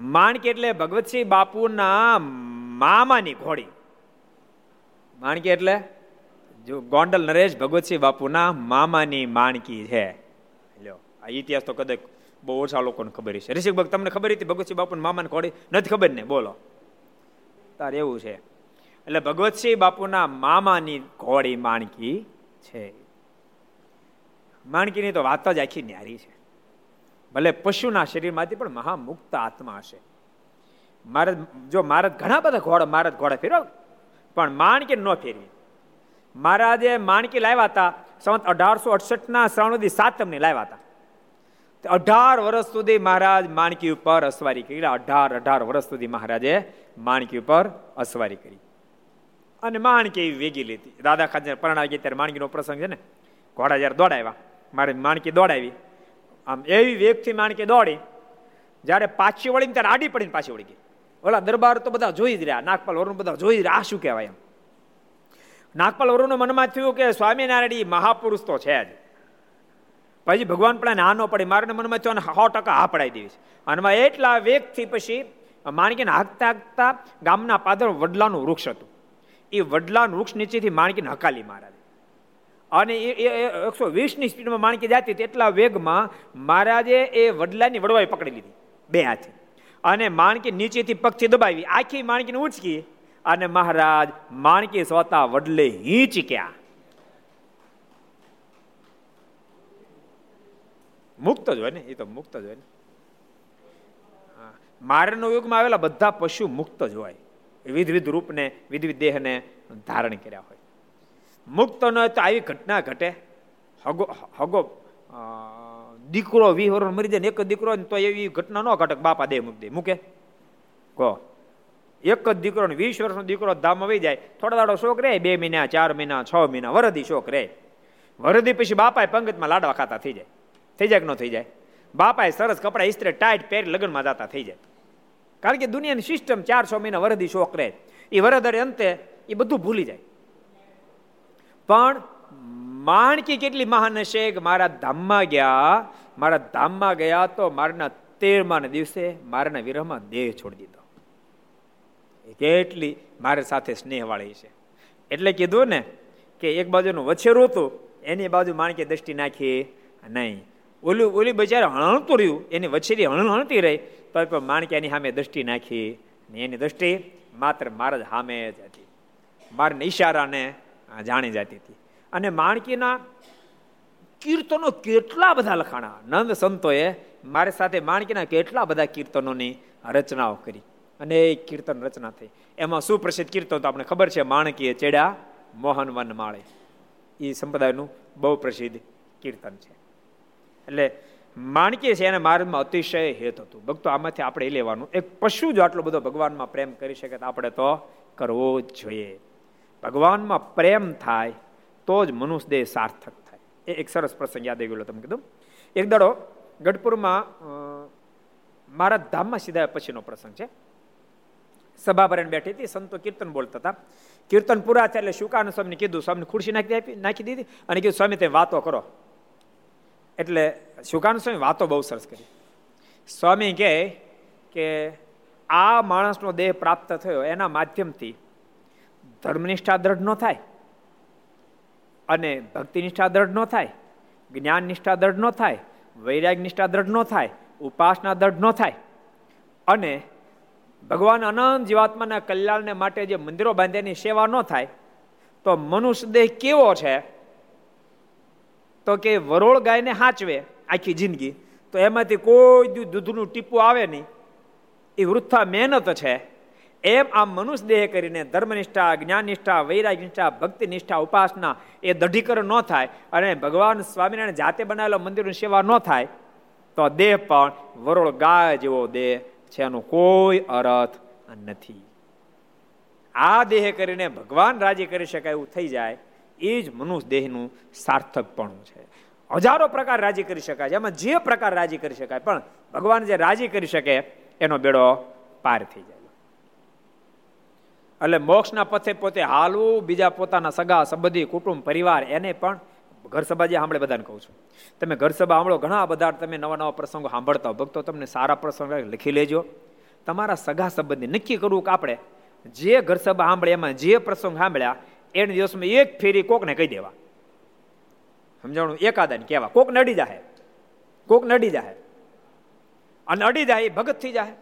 માણકી એટલે ભગવતસિંહ બાપુના મામાની ઘોડી. માણકી એટલે જો ગોંડલ નરેશ ભગવતસિંહ બાપુના મામાની માણકી છે. લ્યો, આ ઇતિહાસ તો કદાચ બહુ ઓછા લોકોને ખબર છે ઋષિક ભક્ત, તમને ખબર હતી ભગવતસિંહ બાપુના મામાની ઘોડી? નથી ખબર ને? બોલો. તાર એવું છે. એટલે ભગવતસિંહ બાપુના મામાની ઘોડી માણકી છે. માણકીની તો વાત જ આખી ન્યારી છે. ભલે પશુના શરીરમાંથી પણ મહામુક્ત આત્મા હશે. મારે જો મહારાજ ઘણા બધા ઘોડા મહારાજ ઘોડા ફેરવ પણ માણકી ન ફેરવી. મહારાજે માણકી લાવ્યા હતા સંવત અઢારસો અડસઠ ના શ્રાવણ સાતમની લાવ્યા હતા. અઢાર વર્ષ સુધી મહારાજ માણકી ઉપર અસવારી કરી. અઢાર અઢાર વર્ષ સુધી મહારાજે માણકી ઉપર અસવારી કરી. અને માણકી એવી વેગી લીધી. દાદા ખાજર પરણાવી ગયા ત્યારે માણકીનો પ્રસંગ છે ને? ઘોડા જયારે દોડાવ્યા, મારે માણકી દોડાવી. આમ એવી વેગથી માણકી દોડી, જ્યારે પાછી વળીને ત્યારે આડી પડીને પાછી વળી ગઈ. ઓલા દરબાર તો બધા જોઈ જ રહ્યા, નાગપાલ વરુણ બધા જોઈ રહ્યા. શું કહેવાય એમ? નાગપાલ વરુણ મનમાં થયું કે સ્વામિનારાયણ મહાપુરુષ તો છે જ. પછી ભગવાન પણ ના ન પડે મારે મનમાં થયું સો ટકા હા પડાવી દેવી છે. અને એટલા વેગથી પછી માણકીને હાંકતા હાંકતા ગામના પાદર વડલાનું વૃક્ષ હતું. એ વડલાનું વૃક્ષ નીચેથી માણકીને હકાલી મહારાજ અને એ એકસો વીસની સ્પીડમાં માણકી જાતી તેટલા વેગમાં મહારાજે એ વડલાની વડવાઈ પકડી લીધી બે હાથે. અને માણકી નીચેથી પગથી દબાવી. આખી માણકીને ઉંચકી અને મહારાજ માણકી સ્વતા વડલે હિંચક્યા મુક્ત જ હોય ને? એ તો મુક્ત જ હોય ને? મારનો યુગમાં આવેલા બધા પશુ મુક્ત જ હોય. વિધ વિધ રૂપને વિધ વિધ દેહને ધારણ કર્યા હોય. મુક્ત ન તો આવી ઘટના ઘટે. હગો હગો દીકરો વી વર્ષ મરી જાય ને એક દીકરો તો એવી ઘટના ન ઘટે બાપા દે મૂકી દે. મૂકે? કહો. એક જ દીકરો ને વીસ વર્ષનો દીકરો ધામમાં વહી જાય. થોડા દાડો શોક રહે, બે મહિના, ચાર મહિના, છ મહિના, વરદી શોક રહે. વરદી પછી બાપાએ પંગતમાં લાડવા ખાતા થઈ જાય. થઈ જાય કે ન થઈ જાય? બાપાએ સરસ કપડા, ઇસ્ત્રી ટાઈટ પહેરી લગ્નમાં જતા થઈ જાય. કારણ કે દુનિયાની સિસ્ટમ ચાર, છ મહિના વરદી શોક રહે. એ વરદરે અંતે એ બધું ભૂલી જાય. પણ માણકી કેટલી મહાન હશે કે મારા ધામમાં ગયા, મારા ધામમાં ગયા તો મારના તેરમા દિવસે મારાના વિરહમાં દેહ છોડી દીધો. કેટલી મારી સાથે સ્નેહવાળી છે. એટલે કીધું ને કે એક બાજુનું વછેરું હતું, એની બાજુ માણકે દ્રષ્ટિ નાખી, નહીં. ઓલું, ઓલી બજાર હણતું રહ્યું, એની વછેરી હણ હણતી રહી તો પણ માણકે એની સામે દ્રષ્ટિ નાખી, ને એની દ્રષ્ટિ માત્ર મારા જ સામે જ હતી. મારા ઈશારાને જાણી જતી હતી. અને માણકીના કીર્તનો કેટલા બધા લખાણા. નંદ સંતોએ મારી સાથે માણકીના કેટલા બધા કીર્તનોની રચનાઓ કરી. અને એ કીર્તન રચના થઈ. એમાં સુપ્રસિદ્ધ કીર્તન તો આપણે ખબર છે, માણકીએ ચેડા મોહન વન માળે. એ સંપ્રદાયનું બહુ પ્રસિદ્ધ કીર્તન છે. એટલે માણકી છે એને માર્ગમાં અતિશય હેત હતું. ભક્તો, આમાંથી આપણે એ લેવાનું. એક પશુ જો આટલો બધો ભગવાનમાં પ્રેમ કરી શકે તો આપણે તો કરવો જ જોઈએ. ભગવાનમાં પ્રેમ થાય, તો જ મનુષ્ય દેહ સાર્થક થાય. એ એક સરસ પ્રસંગ યાદ આવી ગયો તમે કીધું. એક દડો ગઢપુરમાં મારા ધામમાં સીધા પછીનો પ્રસંગ છે. સભા ભરણ બેઠી હતી, સંતો કીર્તન બોલતા હતા. કીર્તન પૂરા થયા એટલે શુકાનંદ સ્વામીને કીધું, સ્વામીને ખુરશી નાખી આપી, નાખી દીધી અને કીધું, સ્વામી તે વાતો કરો. એટલે શુકાનંદ સ્વામી વાતો બહુ સરસ કરી. સ્વામી કહે કે, આ માણસનો દેહ પ્રાપ્ત થયો એના માધ્યમથી ધર્મનિષ્ઠા દ્રઢ ન થાય. અને ભક્તિનિષ્ઠા દ્રઢ ન થાય જ્ઞાન નિષ્ઠા દ્રઢ ન થાય વૈરાગ નિષ્ઠા દ્રઢ ન થાય ઉપાસના દ્રઢ ન થાય. અને ભગવાન અનંત જીવાત્માના કલ્યાણને માટે જે મંદિરો બાંધ્યાની સેવા ન થાય, તો મનુષ્ય દેહ કેવો છે? તો કે વરોળ ગાયને હાચવે આખી જિંદગી. તો એમાંથી કોઈ દૂધનું ટીપું આવે નહીં. એ વૃથા મહેનત છે. એમ આ મનુષ્ય દેહ કરીને ધર્મનિષ્ઠા, જ્ઞાનનિષ્ઠા, વૈરાગ્યનિષ્ઠા ભક્તિ નિષ્ઠા ઉપાસના એ દઢીકરણ ન થાય અને ભગવાન સ્વામિનારાયણ જાતે બનાવેલો મંદિરની સેવા ન થાય, તો દેહ પણ વરોળ ગાય જેવો દેહ છે એનો કોઈ અર્થ નથી. આ દેહ કરીને ભગવાન રાજી કરી શકાય એવું થઈ જાય, એ જ મનુષ્ય દેહનું સાર્થકપણું છે. હજારો પ્રકાર રાજી કરી શકાય એમાં જે પ્રકાર રાજી કરી શકાય, પણ ભગવાન જે રાજી કરી શકે એનો બેડો પાર થઈ જાય. એટલે મોક્ષના પથે પોતે હાલવું, બીજા પોતાના સગા, સંબંધી, કુટુંબ, પરિવાર, એને પણ ઘર સભા જે સાંભળે બધાને કહું છું. તમે ઘર સભા સાંભળો, ઘણા બધા તમે નવા નવા પ્રસંગો સાંભળતા ભક્તો, તમને સારા પ્રસંગ લખી લેજો. તમારા સગા સંબંધી, નક્કી કરવું કે આપણે જે ઘર સભા સાંભળે, એમાં જે પ્રસંગ સાંભળ્યા, એને દિવસમાં એક ફેરી કોકને કહી દેવા. સમજાણું? એકાદાને કહેવા. કોક નડી જાય કોક નડી જાય અને અડી જાય ભગત થઈ જાય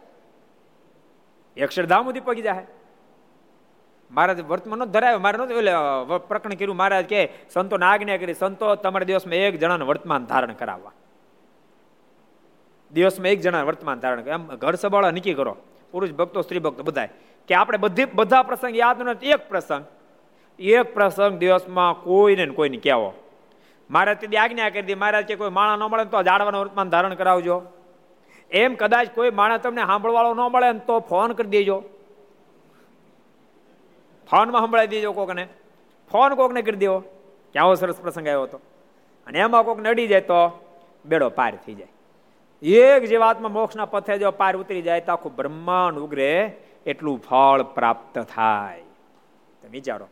અક્ષરધામ સુધી પગી જાય મહારાજ વર્તમાન ધરાવ્યો. મારે નતું એટલે પ્રકરણ કર્યું, મહારાજ કે, સંતોને આજ્ઞા કરી, સંતો તમારા દિવસમાં એક જણાને વર્તમાન ધારણ કરાવવા. દિવસમાં એક જણા વર્તમાન ધારણ એમ, ઘર સભાળા નક્કી કરો. પુરુષ ભક્તો, સ્ત્રી ભક્તો બધા કે આપણે બધી, બધા પ્રસંગ યાદ નથી, એક પ્રસંગ. એક પ્રસંગ દિવસમાં કોઈને કોઈને કહેવો. મહારાજ તેથી આજ્ઞા કરી દી મહારાજ કે, કોઈ માણા ન મળે તો જાડવાનું વર્તમાન ધારણ કરાવજો. એમ કદાચ કોઈ માણસ તમને સાંભળવાળો ન મળે તો ફોન કરી દેજો. ફોનમાં સંભળાવી દેજો કોકને. ફોન કોકને કરી દેવો, કે આવો સરસ પ્રસંગ આવ્યો હતો. અને એમાં કોક નડી જાય તો બેડો પાર થઈ જાય. એક જીવાત્મા મોક્ષના પથે જો પાર ઉતરી જાય તો આખું બ્રહ્માંડ ઉગરે, એટલું ફળ પ્રાપ્ત થાય. તમે વિચારો.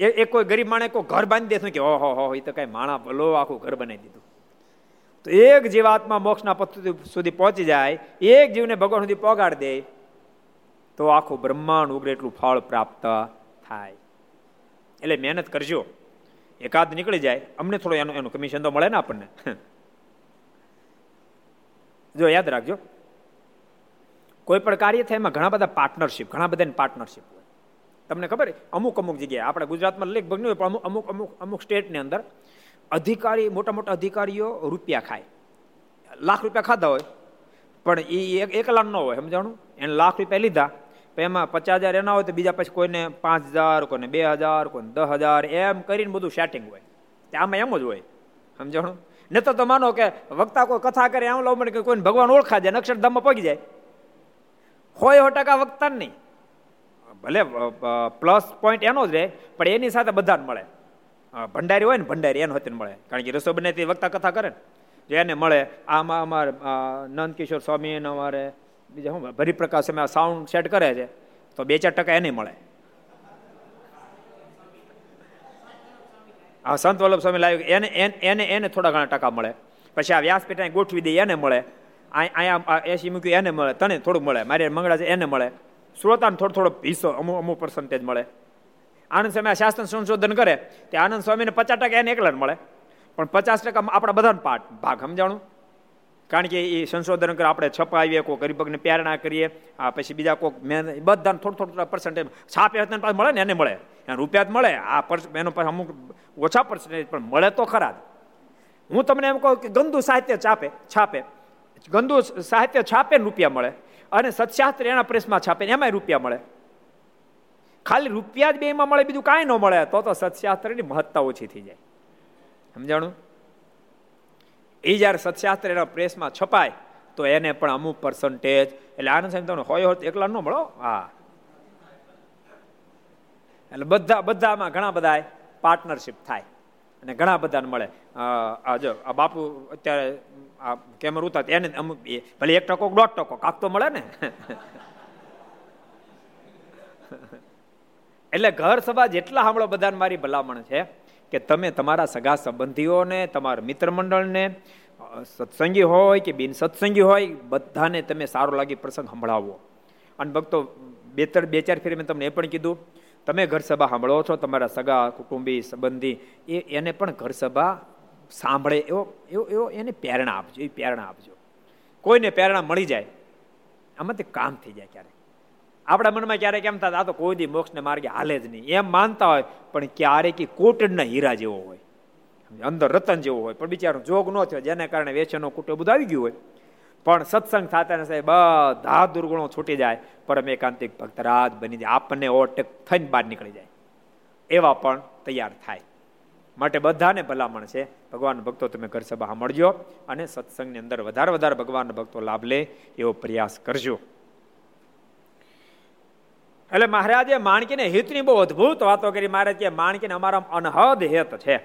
એ કોઈ ગરીબ માણે કોઈ ઘર બાંધી દેશું કે, ઓહો, હો એ તો કઈ માણા ભલો આખું ઘર બનાવી દીધું. તો એક જીવાત્મા મોક્ષના પથ સુધી પહોંચી જાય, એક જીવને ભગવાન સુધી પોગાડ દે તો આખું બ્રહ્માંડ ઉગડે એટલું ફળ પ્રાપ્ત થાય. એટલે મહેનત કરજો. એકાદ નીકળી જાય. અમને થોડો એનું એનું કમિશન તો મળે ને આપણને. જો યાદ રાખજો. કોઈ પણ કાર્ય થાય એમાં ઘણા બધા પાર્ટનરશિપ ઘણા બધાની પાર્ટનરશિપ હોય. તમને ખબર? અમુક અમુક જગ્યાએ. આપણે ગુજરાતમાં લગભગ નહીં હોય, પણ અમુક અમુક અમુક અમુક સ્ટેટની અંદર અધિકારી મોટા મોટા અધિકારીઓ રૂપિયા ખાય. લાખ રૂપિયા ખાધા હોય. પણ એ એક એકલા ન હોય, સમજાણું? એને લાખ રૂપિયા લીધા. એમાં પચાસ હજાર એના હોય તો બીજા પછી કોઈને પાંચ હજાર, કોઈને બે હજાર, કોઈને દસ હજાર, એમ કરીને બધું સેટિંગ હોય. આમાં એમ જ હોય. સમજાણું? ને તો માનો કે વક્તા કોઈ કથા કરે, એમ લવ કે કોઈને ભગવાન ઓળખા જાય અક્ષરધામમાં પગી જાય. હોય હો ટકા વક્તા નહીં. ભલે પ્લસ પોઈન્ટ એનો જ રહે, પણ એની સાથે બધાને મળે. ભંડારી હોય ને, ભંડારી એનો હોતી મળે. કારણ કે રસોઈ બને તે વક્તા કથા કરે ને. એને મળે, આમાં અમારે નંદકિશોર સ્વામી અમારે બીજા શું ભરીપ્રકાશ અમે સાઉન્ડ સેટ કરે છે, તો બે ચાર ટકા એને મળે. આ સંત વલ્લભ સ્વામી લાવ્યું એને એને એને થોડા ઘણા ટકા મળે. પછી આ વ્યાસપીઠ ગોઠવી દે, એને મળે. અહીંયા એસી મૂક્યું, એને મળે, તને થોડુંક મળે, મારે મંગળા છે એને મળે. શ્રોતાને થોડો થોડો હિસ્સો, અમુક અમુક પર્સન્ટેજ મળે. આનંદ સ્વામી શાસ્ત્ર સંશોધન કરે, તે આનંદ સ્વામીને પચાસ ટકા એને એકલા મળે. પણ પચાસ ટકા આપણા બધાને પાઠ, ભાગ, સમજાણું? કારણ કે એ સંશોધન કરે, આપણે છપાવીએ, કોઈ ગરીબકને પ્રેરણા કરીએ, આ પછી બીજા કોઈક મહેનત બધાને થોડું થોડું પર્સન્ટેજ છાપે પાસે મળે ને એને મળે. રૂપિયા જ મળે. આ એનો પાસે અમુક ઓછા પર્સન્ટેજ પણ મળે તો ખરા હું તમને એમ કહું કે ગંદુ સાહિત્ય છાપે છાપે. ગંદુ સાહિત્ય છાપે રૂપિયા મળે. અને સત્શાસ્ત્ર એના પ્રેસમાં છાપે એમાંય રૂપિયા મળે. ખાલી રૂપિયા જ બેમાં મળે, બીજું કાંઈ ન મળે. તો તો સત્શાસ્ત્રની મહત્તા ઓછી થઈ જાય. સમજાણું? એ જ્યારે સત્શાસ્ત્ર એના પ્રેસમાં છપાય, તો એને પણ અમુક પર્સન્ટેજ એટલે આનંદ સાહેબ તમને હોય હોય એકલા ન મળો? હા. એટલે બધા, બધામાં ઘણા બધા પાર્ટનરશિપ થાય, અને ઘણા બધાને મળે. આ જો, આ બાપુ અત્યારે આ કેમર ઉતાર એને અમુક ભલે એક ટકો, દોઢ ટકો, કાક તો મળે ને? એટલે ઘર સભા જેટલા સાંભળો બધાને મારી ભલામણ છે કે તમે તમારા સગા સંબંધીઓને, તમારા મિત્ર મંડળને સત્સંગી હોય કે બિન સત્સંગી હોય, બધાને તમે સારો લાગી પ્રસંગ સંભળાવો. અને ભક્તો, બે ત્રણ, બે ચાર ફેરી મેં તમને એ પણ કીધું, તમે ઘર સભા સાંભળો છો, તમારા સગા, કુટુંબી, સંબંધી, એ, એને પણ ઘર સભા સાંભળે એવો એવો એવો એને પ્રેરણા આપજો, એ પ્રેરણા આપજો. કોઈને પ્રેરણા મળી જાય, આમાંથી કામ થઈ જાય ક્યારેક. આપણા મનમાં ક્યારેક એમ થતા આ તો કોઈ દી મોક્ષને માર્ગે હાલે જ નહીં. એમ માનતા હોય, પણ ક્યારેક કોટડના હીરા જેવો હોય. અંદર રતન જેવો હોય. પણ બિચારો જોગ ન થયો, જેને કારણે વેચનો કુટો બધું આવી ગયું હોય. પણ સત્સંગ થતા સાહેબ, બધા દુર્ગુણો છૂટી જાય. પરમ એકાંતિક ભક્તરાજ બની જાય. આપણને ઓવરટેક થઈને બહાર નીકળી જાય. એવા પણ તૈયાર થાય. માટે બધાને ભલામણ છે, ભગવાન ભક્તો તમે ઘર સભા મળજો અને સત્સંગની અંદર વધારે વધારે ભગવાન ભક્તો લાભ લે એવો પ્રયાસ કરજો. એટલે મહારાજે માણકીને હિતની બહુ અદભુત વાતો કરી. મહારાજ કે માણકીને અમારા અનહદ હેત છે.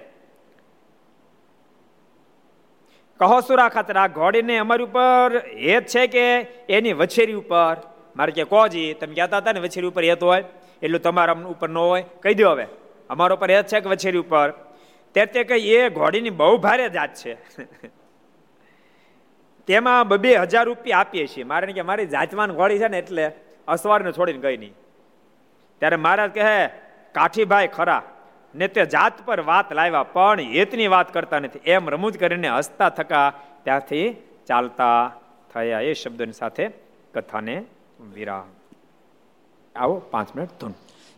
કહો સુરા ખાતર આ ઘોડીને અમારી ઉપર હેત છે કે એની વછેરી ઉપર? મારે કે, કોજી, તમે કહેતા હતા ને વછેરી ઉપર હેત હોય? એટલું તમારા ઉપર ન હોય. કહી દો હવે. અમારા ઉપર હેત છે કે વછેરી ઉપર? ત્યારે તે કઈ એ ઘોડીની બહુ ભારે જાત છે. તેમાં બબે હજાર રૂપિયા આપીએ છીએ. મારે કે, મારી જાતવાન ઘોડી છે ને એટલે અસવારને છોડીને ગઈ નહીં. ત્યારે મહારાજ કહે, કાઠીભાઈ ખરા ને તે જાત પર વાત લાવ્યા, પણ હેતની વાત કરતા નથી. એમ રમૂજ કરીને હસતા થકા ત્યાંથી ચાલતા થયા એ શબ્દની સાથે કથાને વિરામ. આવો પાંચ મિનિટ ધૂન.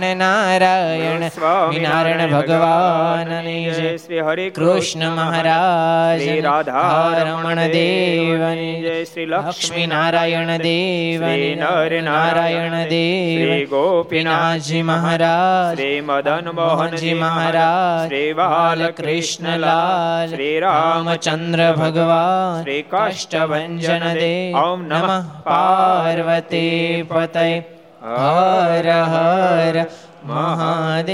નારાયણ નારાયણ નારાયણ સ્વામી નારાયણ નારાયણ નારાયણ સ્વામિનારાયણ ભગવાનની જય. શ્રી હરે કૃષ્ણ મહારાજ રાધારમણ રાધા રમણ દેવની જય. શ્રી લક્ષ્મી નારાયણ દેવ શ્રી નર નારાયણ દેવ. ગોપીનાથજી મહારાજ. શ્રી મદન મોહનજી મહારાજ. શ્રી બાલકૃષ્ણલાલ. શ્રી રામચંદ્ર ભગવાન. શ્રી કાષ્ટભન દેવ. ઓમ નમઃ પાર્વતી પતય. હર હર મહાદેવ.